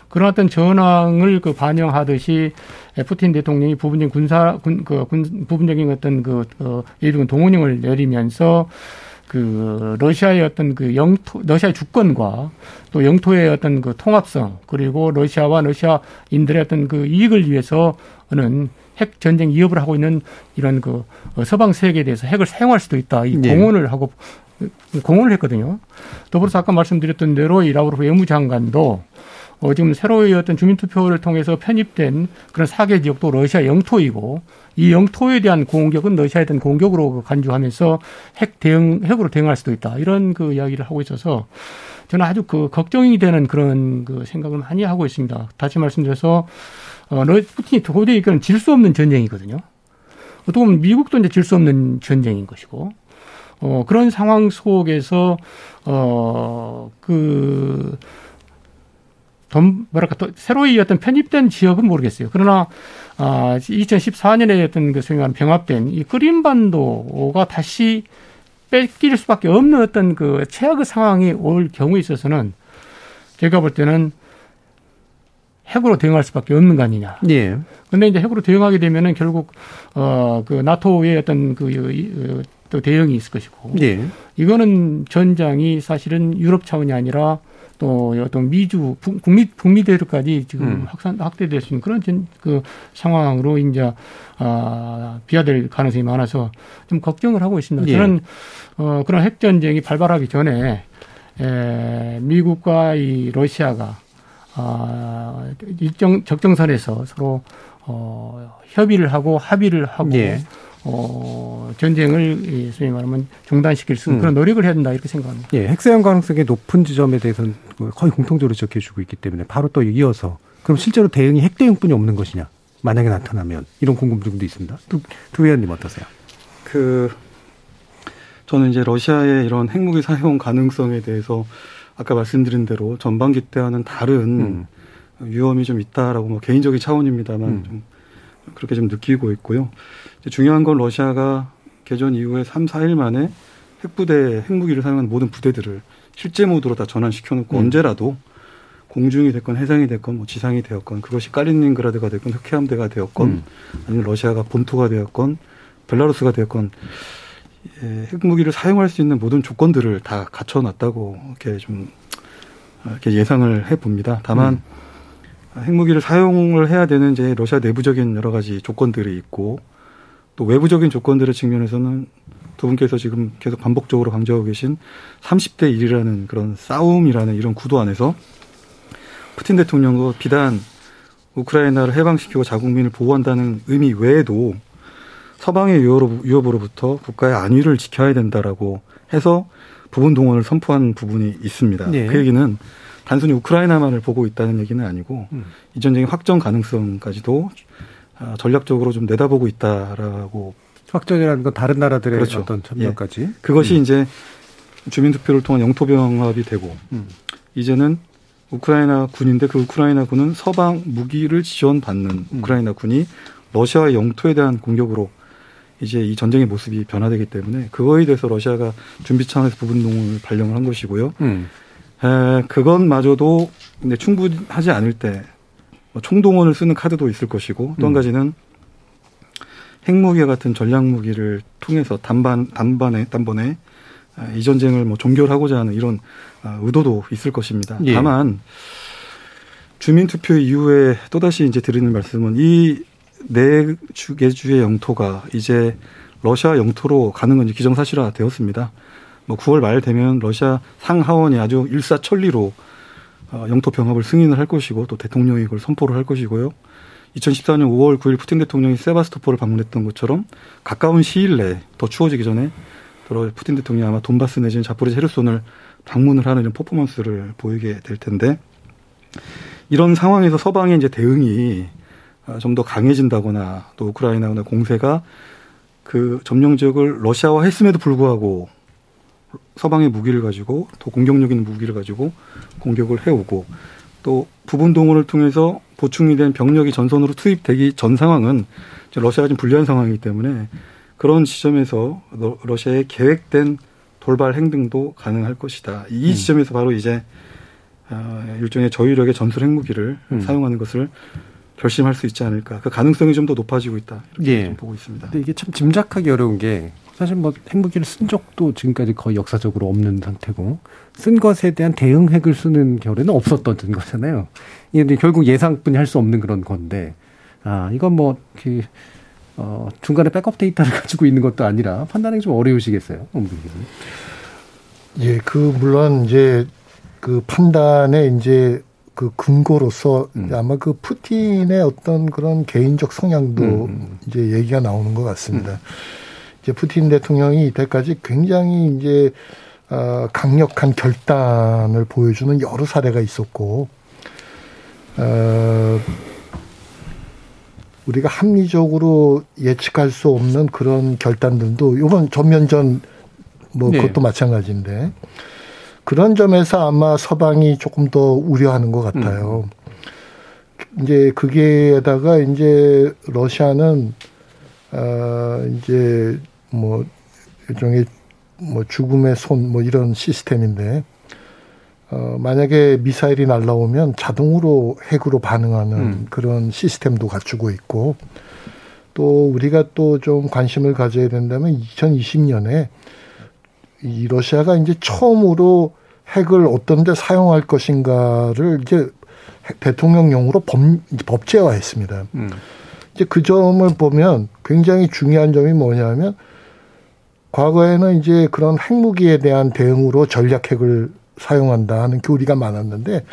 그런 어떤 전황을 그 반영하듯이 푸틴 대통령이 부분적인 군사 군, 그 군, 부분적인 어떤 그, 그 예를 들면 동원령을 내리면서 그 러시아의 어떤 그 영토 러시아의 주권과 또 영토의 어떤 그 통합성 그리고 러시아와 러시아인들의 어떤 그 이익을 위해서 는 핵 전쟁 위협을 하고 있는 이런 그 서방 세계에 대해서 핵을 사용할 수도 있다. 이 네. 공언을 하고 공언을 했거든요. 더불어서 아까 말씀드렸던 대로 이 라브로프 외무장관도 어, 지금 새로이 어떤 주민투표를 통해서 편입된 그런 사개 지역도 러시아 영토이고 이 영토에 대한 공격은 러시아에 대한 공격으로 간주하면서 핵 대응, 핵으로 대응할 수도 있다. 이런 그 이야기를 하고 있어서 저는 아주 그 걱정이 되는 그런 그 생각을 많이 하고 있습니다. 다시 말씀드려서 어, 푸틴이 도저히 이건 질 수 없는 전쟁이거든요. 어떻게 보면 미국도 이제 질 수 없는 전쟁인 것이고, 어, 그런 상황 속에서, 어, 그, 돈, 뭐랄까, 또 새로이 어떤 편입된 지역은 모르겠어요. 그러나, 아, 2014년에 어떤 그 소위 말하는 병합된 이 크림반도가 다시 뺏길 수밖에 없는 어떤 그 최악의 상황이 올 경우에 있어서는 제가 볼 때는 핵으로 대응할 수밖에 없는 거 아니냐. 예. 근데 이제 핵으로 대응하게 되면은 결국 어그 나토의 어떤 그 또 대응이 있을 것이고. 예. 이거는 전장이 사실은 유럽 차원이 아니라 또 어떤 미주 북미 북미 대륙까지 지금 음. 확산 확대될 수 있는 그런 전, 그 상황으로 이제 아 비화될 가능성이 많아서 좀 걱정을 하고 있습니다. 예. 저는 어 그런 핵 전쟁이 발발하기 전에 에 미국과 이 러시아가 아, 일정 적정선에서 서로 어, 협의를 하고 합의를 하고 예. 어, 전쟁을 소위 말하면 중단시킬 수 있는 음. 그런 노력을 해야 된다 이렇게 생각합니다. 예, 핵사용 가능성이 높은 지점에 대해서는 거의 공통적으로 적혀주고 있기 때문에 바로 또 이어서 그럼 실제로 대응이 핵 대응뿐이 없는 것이냐 만약에 나타나면 이런 궁금증도 있습니다. 두, 두 의원님 어떠세요? 그 저는 이제 러시아의 이런 핵무기 사용 가능성에 대해서 아까 말씀드린 대로 전반기 때와는 다른 음. 위험이 좀 있다라고 뭐 개인적인 차원입니다만 음. 좀 그렇게 좀 느끼고 있고요. 중요한 건 러시아가 개전 이후에 3, 4일 만에 핵부대, 핵무기를 사용하는 모든 부대들을 실제 모드로 다 전환시켜 놓고 음. 언제라도 공중이 됐건 해상이 됐건 뭐 지상이 되었건 그것이 까리닌그라드가 됐건 흑해함대가 되었건 음. 아니면 러시아가 본토가 되었건 벨라루스가 되었건 예, 핵무기를 사용할 수 있는 모든 조건들을 다 갖춰놨다고 이렇게 좀 이렇게 예상을 해봅니다. 다만 음. 핵무기를 사용을 해야 되는 이제 러시아 내부적인 여러 가지 조건들이 있고 또 외부적인 조건들의 측면에서는 두 분께서 지금 계속 반복적으로 강조하고 계신 30대 1이라는 그런 싸움이라는 이런 구도 안에서 푸틴 대통령도 비단 우크라이나를 해방시키고 자국민을 보호한다는 의미 외에도 서방의 유협으로, 유협으로부터 국가의 안위를 지켜야 된다라고 해서 부분 동원을 선포한 부분이 있습니다. 네. 그 얘기는 단순히 우크라이나만을 보고 있다는 얘기는 아니고 음. 이 전쟁의 확정 가능성까지도 아, 전략적으로 좀 내다보고 있다라고 확전이라는 건 다른 나라들의 그렇죠. 어떤 참여까지. 그것이 음. 이제 주민투표를 통한 영토병합이 되고 음. 이제는 우크라이나 군인데 그 우크라이나 군은 서방 무기를 지원받는 음. 우크라이나 군이 러시아의 영토에 대한 공격으로 이제 이 전쟁의 모습이 변화되기 때문에 그거에 대해서 러시아가 준비 차원에서 부분 동원을 발령을 한 것이고요. 음. 에, 그것마저도 근데 충분하지 않을 때 뭐 총동원을 쓰는 카드도 있을 것이고 또한 음. 가지는 핵무기와 같은 전략 무기를 통해서 단반 단반에 단번에 아, 이 전쟁을 뭐 종결하고자 하는 이런 아, 의도도 있을 것입니다. 예. 다만 주민 투표 이후에 또 다시 이제 드리는 말씀은 이네 개주의 영토가 이제 러시아 영토로 가는 건 이제 기정사실화 되었습니다. 뭐 9월 말 되면 러시아 상하원이 아주 일사천리로 어, 영토 병합을 승인을 할 것이고 또 대통령이 그걸 선포를 할 것이고요. 2014년 5월 9일 푸틴 대통령이 세바스토폴을 방문했던 것처럼 가까운 시일 내에 더 추워지기 전에 또 푸틴 대통령이 아마 돈바스 내지는 자포리지 헤르손을 방문을 하는 이런 퍼포먼스를 보이게 될 텐데 이런 상황에서 서방의 이제 대응이 어, 좀더 강해진다거나 또 우크라이나나 공세가 그 점령 지역을 러시아화 했음에도 불구하고 서방의 무기를 가지고 더 공격력 있는 무기를 가지고 공격을 해오고 또 부분 동원을 통해서 보충이 된 병력이 전선으로 투입되기 전 상황은 러시아가 좀 불리한 상황이기 때문에 그런 지점에서 러- 러시아의 계획된 돌발 행동도 가능할 것이다. 이 음. 지점에서 바로 이제 어, 일종의 저유력의 전술 핵무기를 음. 사용하는 것을 결심할 수 있지 않을까. 그 가능성이 좀 더 높아지고 있다. 이렇게 예. 좀 보고 있습니다. 근데 이게 참 짐작하기 어려운 게 사실 뭐 핵무기를 쓴 적도 지금까지 거의 역사적으로 없는 상태고 쓴 것에 대한 대응 핵을 쓰는 결에는 없었던 거잖아요. 이게 결국 예상뿐이 할 수 없는 그런 건데 아 이건 뭐그 어, 중간에 백업 데이터를 가지고 있는 것도 아니라 판단하기 좀 어려우시겠어요. 예, 그 물론 이제 그 판단에 이제 그 근거로서 음. 아마 그 푸틴의 어떤 그런 개인적 성향도 음. 이제 얘기가 나오는 것 같습니다. 이제 푸틴 대통령이 이때까지 굉장히 이제 어, 강력한 결단을 보여주는 여러 사례가 있었고, 어, 우리가 합리적으로 예측할 수 없는 그런 결단들도 이번 전면전 뭐 네. 그것도 마찬가지인데 그런 점에서 아마 서방이 조금 더 우려하는 것 같아요. 이제 거기에다가 이제 러시아는 어 이제 뭐 일종의 뭐 죽음의 손 뭐 이런 시스템인데 어 만약에 미사일이 날라오면 자동으로 핵으로 반응하는 음. 그런 시스템도 갖추고 있고 또 우리가 또 좀 관심을 가져야 된다면 2020년에 이 러시아가 이제 처음으로 핵을 어떤 데 사용할 것인가를 이제 핵 대통령령으로 법, 법제화했습니다. 음. 이제 그 점을 보면 굉장히 중요한 점이 뭐냐면 과거에는 이제 그런 핵무기에 대한 대응으로 전략 핵을 사용한다 하는 교리가 많았는데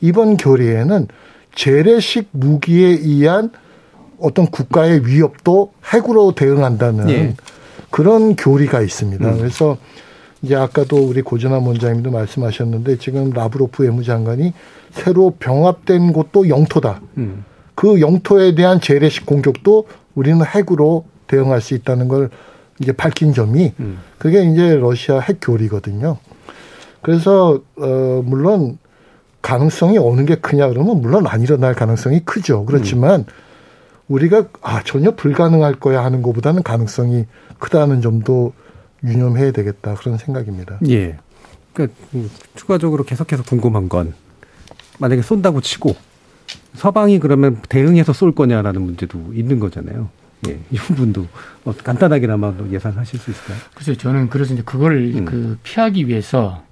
이번 교리에는 재래식 무기에 의한 어떤 국가의 위협도 핵으로 대응한다는 예. 그런 교리가 있습니다. 음. 그래서 이제 아까도 우리 고진환 원장님도 말씀하셨는데 지금 라브로프 외무장관이 새로 병합된 곳도 영토다. 음. 그 영토에 대한 재래식 공격도 우리는 핵으로 대응할 수 있다는 걸 이제 밝힌 점이 음. 그게 이제 러시아 핵 교리거든요. 그래서 어 물론 가능성이 어느 게 크냐 그러면 물론 안 일어날 가능성이 크죠. 그렇지만 우리가 아 전혀 불가능할 거야 하는 것보다는 가능성이 크다는 점도 유념해야 되겠다 그런 생각입니다. 예. 그러니까 추가적으로 계속해서 궁금한 건 만약에 쏜다고 치고 서방이 그러면 대응해서 쏠 거냐라는 문제도 있는 거잖아요. 예, 이 부분도 뭐 간단하게나마 예상하실 수 있을까요? 글쎄요, 저는 그래서 이제 그걸 음. 그 피하기 위해서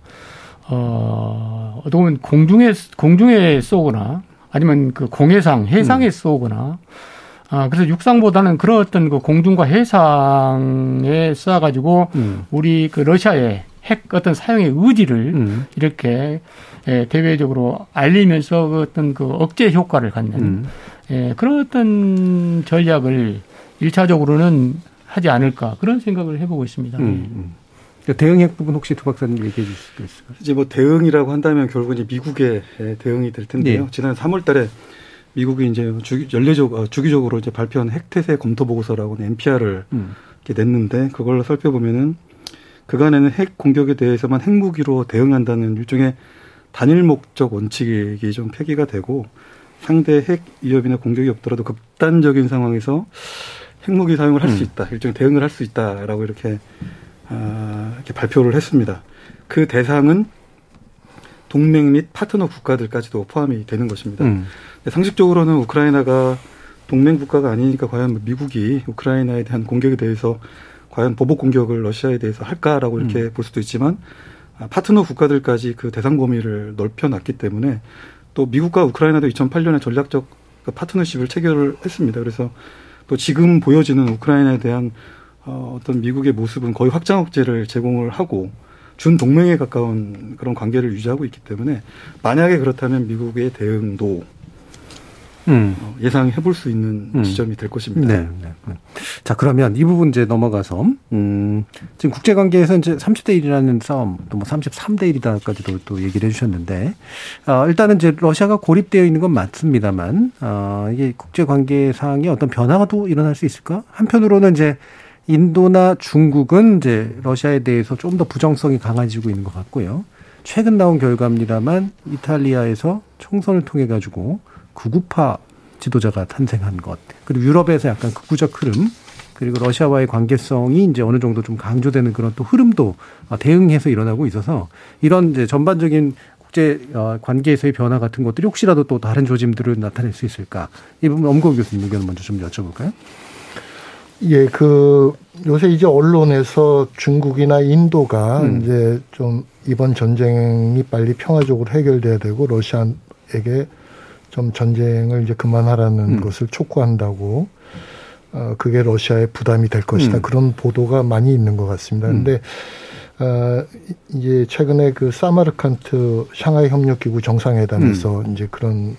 어, 어떻게 보면 공중에 공중에 쏘거나 아니면 그 공해상 해상에 음. 쏘거나 아, 그래서 육상보다는 그런 어떤 그 공중과 해상에 쏴가지고 음. 우리 그 러시아의 핵 어떤 사용의 의지를 음. 이렇게 예, 대외적으로 알리면서 그 어떤 그 억제 효과를 갖는 음. 예, 그런 어떤 전략을 일차적으로는 하지 않을까 그런 생각을 해보고 있습니다. 음, 음. 그러니까 대응핵 부분 혹시 두 박사님 얘기해 주실 수 있을까요? 이제 뭐 대응이라고 한다면 결국 이제 미국의 대응이 될 텐데요. 네. 지난 3월달에 미국이 이제 주기, 연례적 어, 주기적으로 이제 발표한 핵태세 검토 보고서라고는 NPR을 음. 이렇게 냈는데 그걸 살펴보면은 그간에는 핵 공격에 대해서만 핵무기로 대응한다는 일종의 단일 목적 원칙이 좀 폐기가 되고 상대 핵 위협이나 공격이 없더라도 극단적인 상황에서 핵무기 사용을 할수 음. 있다. 일종의 대응을 할 수 있다라고 이렇게 아, 이렇게 발표를 했습니다. 그 대상은 동맹 및 파트너 국가들까지도 포함이 되는 것입니다. 음. 상식적으로는 우크라이나가 동맹 국가가 아니니까 과연 미국이 우크라이나에 대한 공격에 대해서 과연 보복 공격을 러시아에 대해서 할까라고 이렇게 음. 볼 수도 있지만 아, 파트너 국가들까지 그 대상 범위를 넓혀놨기 때문에 또 미국과 우크라이나도 2008년에 전략적 그 파트너십을 체결을 했습니다. 그래서 또 지금 보여지는 우크라이나에 대한 어, 어떤 미국의 모습은 거의 확장 억제를 제공을 하고 준 동맹에 가까운 그런 관계를 유지하고 있기 때문에 만약에 그렇다면 미국의 대응도 음. 어, 예상해 볼 수 있는 음. 지점이 될 것입니다. 네, 네, 네. 자, 그러면 이 부분 이제 넘어가서, 음, 지금 국제 관계에서 이제 30대 1이라는 싸움, 또 뭐 33대 1이다까지도 또 얘기를 해 주셨는데, 어, 일단은 이제 러시아가 고립되어 있는 건 맞습니다만, 어, 이게 국제 관계상의 어떤 변화가 또 일어날 수 있을까? 한편으로는 이제 인도나 중국은 이제 러시아에 대해서 좀 더 부정성이 강해지고 있는 것 같고요. 최근 나온 결과입니다만 이탈리아에서 총선을 통해 가지고 구구파 지도자가 탄생한 것 그리고 유럽에서 약간 극구적 흐름 그리고 러시아와의 관계성이 이제 어느 정도 좀 강조되는 그런 또 흐름도 대응해서 일어나고 있어서 이런 이제 전반적인 국제 어, 관계에서의 변화 같은 것들이 혹시라도 또 다른 조짐들을 나타낼 수 있을까 이 부분 엄고 교수님 의견 먼저 좀 여쭤볼까요? 예, 그 요새 이제 언론에서 중국이나 인도가 음. 이제 좀 이번 전쟁이 빨리 평화적으로 해결돼야 되고 러시아에게 좀 전쟁을 이제 그만하라는 음. 것을 촉구한다고 어 그게 러시아의 부담이 될 것이다 음. 그런 보도가 많이 있는 것 같습니다. 음. 근데 어 이제 최근에 그 사마르칸트 샹하이 협력기구 정상회담에서 음. 이제 그런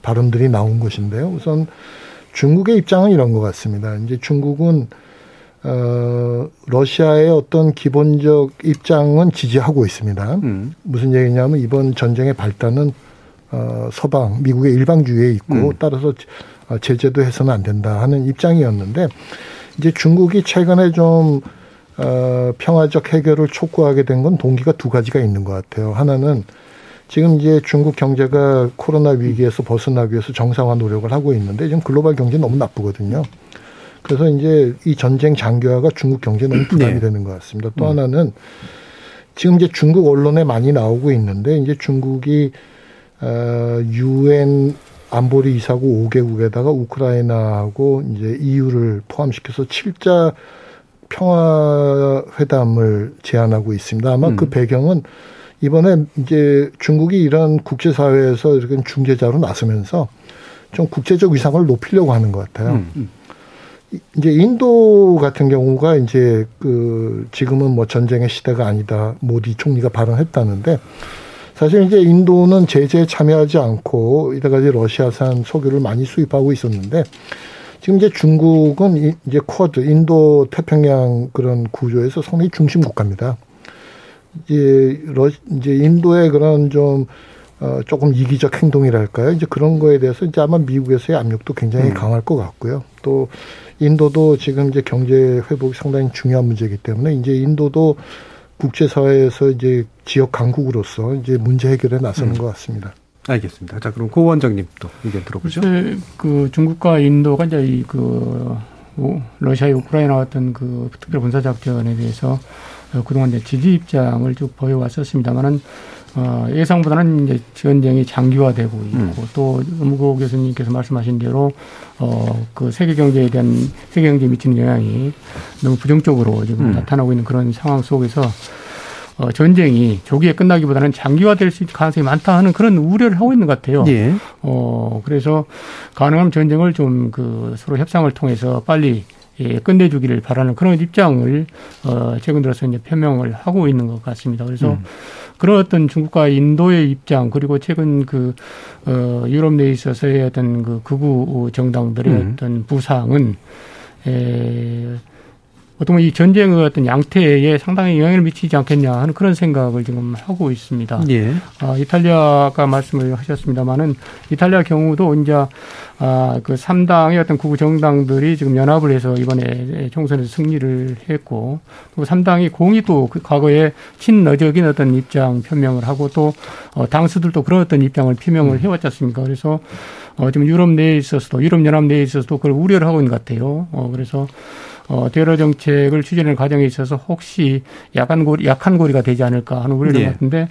발언들이 나온 것인데요. 우선 중국의 입장은 이런 것 같습니다. 이제 중국은 어, 러시아의 어떤 기본적 입장은 지지하고 있습니다. 음. 무슨 얘기냐면 이번 전쟁의 발단은 어, 서방, 미국의 일방주의에 있고 음. 따라서 어, 제재도 해서는 안 된다 하는 입장이었는데 이제 중국이 최근에 좀 어, 평화적 해결을 촉구하게 된 건 동기가 두 가지가 있는 것 같아요. 하나는 지금 이제 중국 경제가 코로나 위기에서 벗어나기 위해서 정상화 노력을 하고 있는데 지금 글로벌 경제 너무 나쁘거든요. 그래서 이제 이 전쟁 장기화가 중국 경제에 너무 부담이 네. 되는 것 같습니다. 또 음. 하나는 지금 이제 중국 언론에 많이 나오고 있는데 이제 중국이 어 유엔 안보리 이사국 5개국에다가 우크라이나하고 이제 EU를 포함시켜서 7자 평화 회담을 제안하고 있습니다. 아마 그 음. 그 배경은 이번에 이제 중국이 이런 국제사회에서 이렇게 중재자로 나서면서 좀 국제적 위상을 높이려고 하는 것 같아요. 음. 음. 이제 인도 같은 경우가 이제 그 지금은 뭐 전쟁의 시대가 아니다 모디 총리가 발언했다는데 사실 이제 인도는 제재에 참여하지 않고 이때까지 러시아산 석유를 많이 수입하고 있었는데 지금 이제 중국은 이제 쿼드 인도 태평양 그런 구조에서 상당히 중심 국가입니다. 이제 러 이제 인도의 그런 좀 어, 조금 이기적 행동이랄까요? 이제 그런 거에 대해서 이제 아마 미국에서의 압력도 굉장히 음. 강할 것 같고요. 또 인도도 지금 이제 경제 회복이 상당히 중요한 문제이기 때문에 이제 인도도 국제사회에서 이제 지역 강국으로서 이제 문제 해결에 나서는 음. 것 같습니다. 알겠습니다. 자, 그럼 고 원장님 또 의견 들어보죠. 그 중국과 인도가 이제 이그 러시아의 우크라이나 같은 그 특별 군사 작전에 대해서 어, 그동안 이제 지지 입장을 쭉 보여왔었습니다만은 어, 예상보다는 이제 전쟁이 장기화되고 있고 음. 또 음고 교수님께서 말씀하신 대로 어, 그 세계 경제에 대한 세계 경제에 미치는 영향이 너무 부정적으로 지금 음. 나타나고 있는 그런 상황 속에서 어, 전쟁이 조기에 끝나기보다는 장기화될 수 있는 가능성이 많다 하는 그런 우려를 하고 있는 것 같아요. 예. 어, 그래서 가능한 전쟁을 좀 그 서로 협상을 통해서 빨리 예, 끝내주기를 바라는 그런 입장을 어, 최근 들어서 이제 표명을 하고 있는 것 같습니다. 그래서 음. 그런 어떤 중국과 인도의 입장 그리고 최근 그 어, 유럽 내에 있어서의 어떤 그 극우 정당들의 음. 어떤 부상은 에, 어떤 이 전쟁의 어떤 양태에 상당히 영향을 미치지 않겠냐 하는 그런 생각을 지금 하고 있습니다. 예. 아, 이탈리아가 말씀을 하셨습니다만은 이탈리아 경우도 이제 아, 그 3당의 어떤 구구 정당들이 지금 연합을 해서 이번에 총선에서 승리를 했고 또 3당이 공이 또 그 과거에 친너적인 어떤 입장 표명을 하고 또 어, 당수들도 그런 어떤 입장을 표명을 음. 해왔지 않습니까? 그래서 어, 지금 유럽 내에 있어서도 유럽 연합 내에 있어서도 그걸 우려를 하고 있는 것 같아요. 어, 그래서 어, 대러 정책을 추진하는 과정에 있어서 혹시 약한 고리, 약한 고리가 되지 않을까 하는 우려를 네. 같은데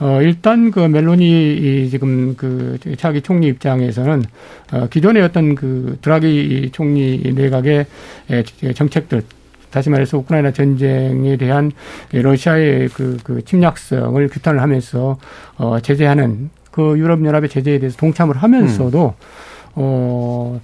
어, 일단 그 멜로니 지금 그 차기 총리 입장에서는 어, 기존의 어떤 그 드라기 총리 내각의 정책들 다시 말해서 우크라이나 전쟁에 대한 러시아의 그, 그 침략성을 규탄을 하면서 어, 제재하는 그 유럽연합의 제재에 대해서 동참을 하면서도 음. 어,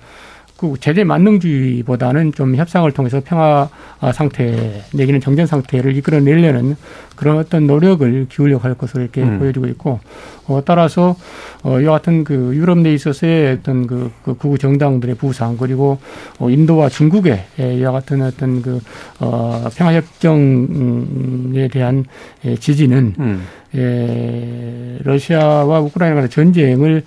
그 제재 만능주의보다는 좀 협상을 통해서 평화 상태 내기는 정전 상태를 이끌어내려는 그런 어떤 노력을 기울여 갈 것으로 이렇게 음. 보여지고 있고 어 따라서 어 이와 같은 그 유럽 내에 있어서의 어떤 그, 그 구구 정당들의 부상 그리고 어 인도와 중국의 이와 같은 어떤 그 어 평화 협정에 대한 지지는 음. 예, 러시아와 우크라이나 간의 전쟁을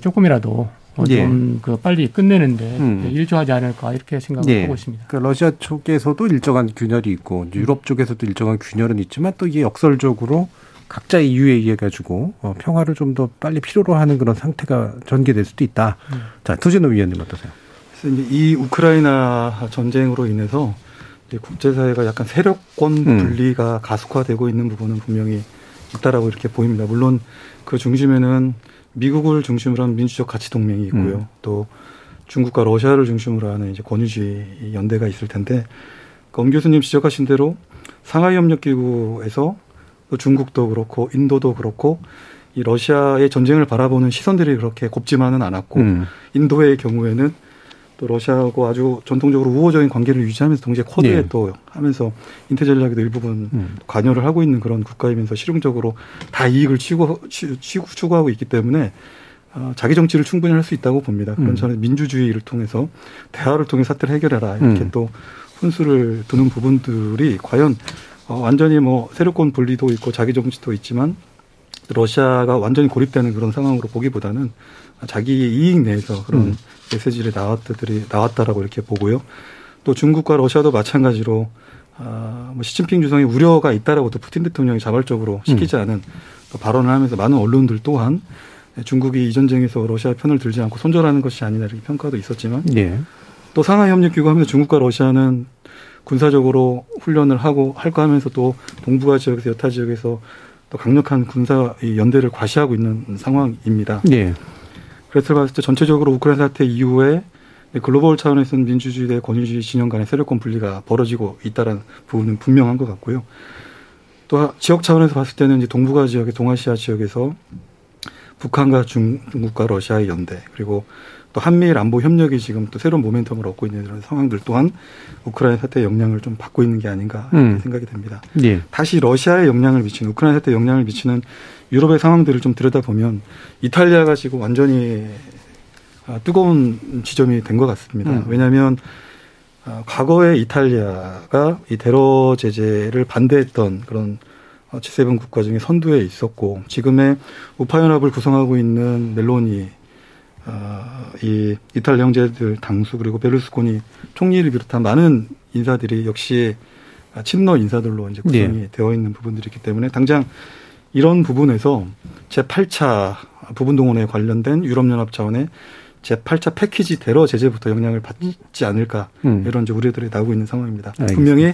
조금이라도 어, 예. 좀그 빨리 끝내는데 음. 일조하지 않을까 이렇게 생각을 예. 하고 있습니다. 그러니까 러시아 쪽에서도 일정한 균열이 있고 유럽 쪽에서도 일정한 균열은 있지만 또 이게 역설적으로 각자 이유에 의해 가지고 어, 평화를 좀 더 빨리 필요로 하는 그런 상태가 전개될 수도 있다. 음. 자, 투진호 위원님 어떠세요? 그래서 이제 이 우크라이나 전쟁으로 인해서 이제 국제사회가 약간 세력권 음. 분리가 음. 가속화되고 있는 부분은 분명히 있다라고 이렇게 보입니다. 물론 그 중심에는 미국을 중심으로 한 민주적 가치 동맹이 있고요. 음. 또 중국과 러시아를 중심으로 하는 이제 권위주의 연대가 있을 텐데 그엄 교수님 지적하신 대로 상하이 협력 기구에서 또 중국도 그렇고 인도도 그렇고 이 러시아의 전쟁을 바라보는 시선들이 그렇게 곱지만은 않았고 음. 인도의 경우에는 또 러시아하고 아주 전통적으로 우호적인 관계를 유지하면서 동시에 코드에 예. 또 하면서 인태 전략에도 일부분 음. 관여를 하고 있는 그런 국가이면서 실용적으로 다 이익을 추구, 추구하고 있기 때문에 어, 자기 정치를 충분히 할 수 있다고 봅니다. 그런 음. 저는 민주주의를 통해서 대화를 통해 사태를 해결해라 이렇게 음. 또 훈수를 두는 부분들이 과연 어, 완전히 뭐 세력권 분리도 있고 자기 정치도 있지만 러시아가 완전히 고립되는 그런 상황으로 보기보다는 자기 이익 내에서 그런 음. 메시지를 나왔다들이 나왔다라고 이렇게 보고요. 또 중국과 러시아도 마찬가지로 아, 뭐 시진핑 주성이 우려가 있다라고 또 푸틴 대통령이 자발적으로 시키지 음. 않은 또 발언을 하면서 많은 언론들 또한 중국이 이 전쟁에서 러시아 편을 들지 않고 손절하는 것이 아니냐 이렇게 평가도 있었지만 예. 또 상하이 협력 기구 하면서 중국과 러시아는 군사적으로 훈련을 하고 할까 하면서 또 동북아 지역에서 여타 지역에서 또 강력한 군사 연대를 과시하고 있는 상황입니다. 예. 그래서 봤을 때 전체적으로 우크라이나 사태 이후에 글로벌 차원에서는 민주주의 대 권위주의 진영 간의 세력권 분리가 벌어지고 있다는 부분은 분명한 것 같고요. 또 지역 차원에서 봤을 때는 이제 동북아 지역의 동아시아 지역에서 북한과 중 국과 러시아의 연대 그리고 또 한미일 안보 협력이 지금 또 새로운 모멘텀을 얻고 있는 이런 상황들 또한 우크라이나 사태의 영향을 좀 받고 있는 게 아닌가 음. 생각이 됩니다. 예. 다시 러시아에 영향을 미치는 우크라이나 사태에 영향을 미치는 유럽의 상황들을 좀 들여다보면 이탈리아가 지금 완전히 아, 뜨거운 지점이 된 것 같습니다. 음. 왜냐하면 아, 과거에 이탈리아가 이 테러 제재를 반대했던 그런 G7 국가 중에 선두에 있었고 지금의 우파 연합을 구성하고 있는 멜로니 아, 이 이탈리아 형제들 당수 그리고 베르스코니 총리를 비롯한 많은 인사들이 역시 친러 인사들로 이제 구성이 네. 되어 있는 부분들이 있기 때문에 당장 이런 부분에서 제8차 부분 동원에 관련된 유럽연합 차원의 제8차 패키지 대러 제재부터 영향을 받지 않을까 음. 이런 이제 우려들이 나오고 있는 상황입니다. 알겠습니다. 분명히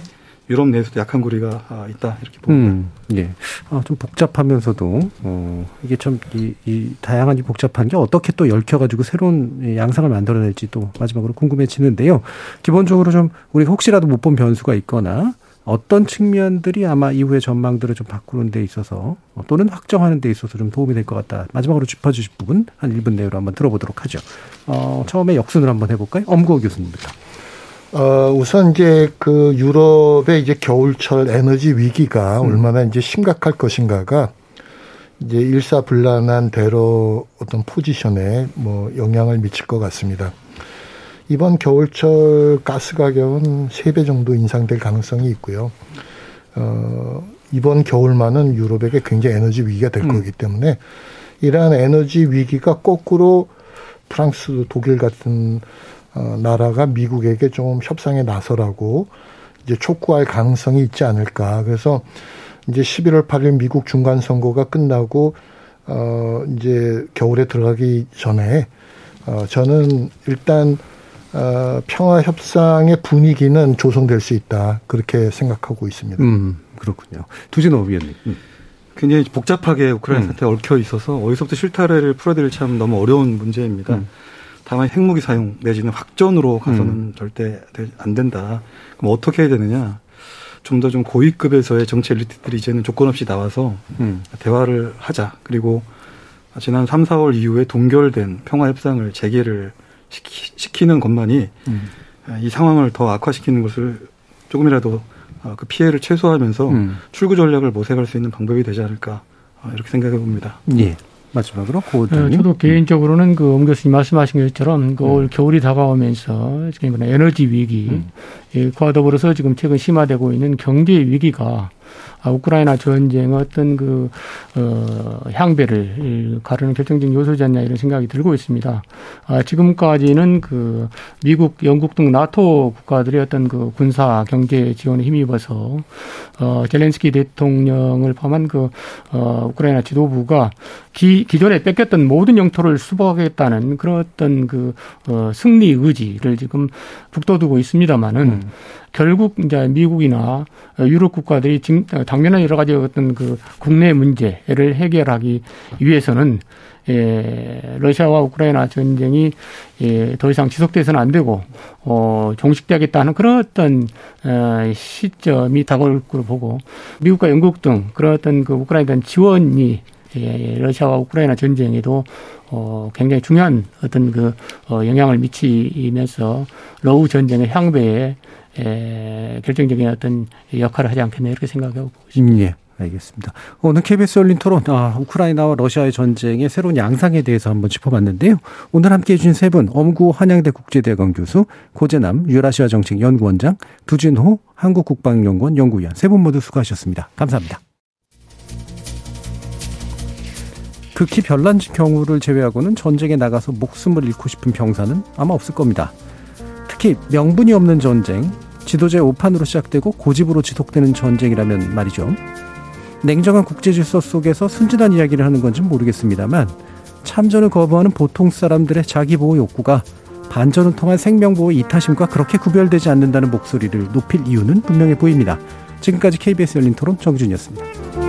유럽 내에서도 약한 고리가 아, 있다 이렇게 봅니다. 음, 예. 아, 좀 복잡하면서도 어, 이게 참 이, 이 다양한 이 복잡한 게 어떻게 또 얽혀가지고 새로운 양상을 만들어낼지 또 마지막으로 궁금해지는데요. 기본적으로 좀 우리가 혹시라도 못 본 변수가 있거나 어떤 측면들이 아마 이후의 전망들을 좀 바꾸는 데 있어서 또는 확정하는 데 있어서 좀 도움이 될 것 같다. 마지막으로 짚어주실 부분 한 1분 내로 한번 들어보도록 하죠. 어, 처음에 역순을 한번 해볼까요? 엄고 교수님부터. 어, 우선 이제 그 유럽의 이제 겨울철 에너지 위기가 음. 얼마나 이제 심각할 것인가가 이제 일사불란한 대로 어떤 포지션에 뭐 영향을 미칠 것 같습니다. 이번 겨울철 가스 가격은 세 배 정도 인상될 가능성이 있고요. 어, 이번 겨울만은 유럽에게 굉장히 에너지 위기가 될 음. 거기 때문에 이러한 에너지 위기가 거꾸로 프랑스, 독일 같은 어, 나라가 미국에게 좀 협상에 나서라고 이제 촉구할 가능성이 있지 않을까. 그래서 이제 11월 8일 미국 중간 선거가 끝나고 어 이제 겨울에 들어가기 전에 어 저는 일단 어 평화 협상의 분위기는 조성될 수 있다. 그렇게 생각하고 있습니다. 음, 그렇군요. 두진호 위원님. 음. 굉장히 복잡하게 우크라이나 음. 사태에 얽혀 있어서 어디서부터 실타래를 풀어드릴 참 너무 어려운 문제입니다. 음. 다만 핵무기 사용 내지는 확전으로 가서는 음. 절대 안 된다. 그럼 어떻게 해야 되느냐? 좀 더좀 좀 고위급에서의 정치 엘리트들이 이제는 조건 없이 나와서 음. 대화를 하자. 그리고 지난 3, 4월 이후에 동결된 평화 협상을 재개를 시키, 는 것만이 음. 이 상황을 더 악화시키는 것을 조금이라도 어, 그 피해를 최소화하면서 음. 출구 전략을 모색할 수 있는 방법이 되지 않을까 어, 이렇게 생각해 봅니다. 예. 마지막으로 고 네, 저도 개인적으로는 그 엄 교수님 말씀하신 것처럼 그올 겨울이 다가오면서 지금 에너지 위기, 음. 예, 그와 더불어서 지금 최근 심화되고 있는 경제 위기가 아, 우크라이나 전쟁 어떤 그, 어, 향배를 가르는 결정적인 요소지 않냐 이런 생각이 들고 있습니다. 아, 지금까지는 그 미국, 영국 등 나토 국가들의 어떤 그 군사 경제 지원에 힘입어서 어, 젤렌스키 대통령을 포함한 그, 어, 우크라이나 지도부가 기, 기존에 뺏겼던 모든 영토를 수복하겠다는 그런 어떤 그, 어, 승리 의지를 지금 북돋우고 있습니다만은 음. 결국 이제 미국이나 유럽 국가들이 당면한 여러 가지 어떤 그 국내 문제를 해결하기 위해서는 예, 러시아와 우크라이나 전쟁이 예, 더 이상 지속돼서는 안 되고 어, 종식되겠다는 그런 어떤 어, 시점이 다가올 걸로 보고 미국과 영국 등 그런 어떤 그 우크라이나 지원이 예, 러시아와 우크라이나 전쟁에도 어, 굉장히 중요한 어떤 그 어, 영향을 미치면서 러우 전쟁의 향배에 에, 결정적인 어떤 역할을 하지 않겠나 이렇게 생각하고 있습니다. 음, 예. 알겠습니다. 오늘 KBS 열린 토론, 아, 우크라이나와 러시아의 전쟁의 새로운 양상에 대해서 한번 짚어봤는데요. 오늘 함께 해주신 세 분, 엄구 한양대 국제대학원 교수, 고재남 유라시아 정책 연구원장, 두진호 한국국방연구원 연구위원 세 분 모두 수고하셨습니다. 감사합니다. 극히 별난 경우를 제외하고는 전쟁에 나가서 목숨을 잃고 싶은 병사는 아마 없을 겁니다. 특히 명분이 없는 전쟁, 지도자의 오판으로 시작되고 고집으로 지속되는 전쟁이라면 말이죠. 냉정한 국제 질서 속에서 순진한 이야기를 하는 건지 모르겠습니다만 참전을 거부하는 보통 사람들의 자기 보호 욕구가 반전을 통한 생명 보호 이타심과 그렇게 구별되지 않는다는 목소리를 높일 이유는 분명해 보입니다. 지금까지 KBS 열린 토론 정준이었습니다.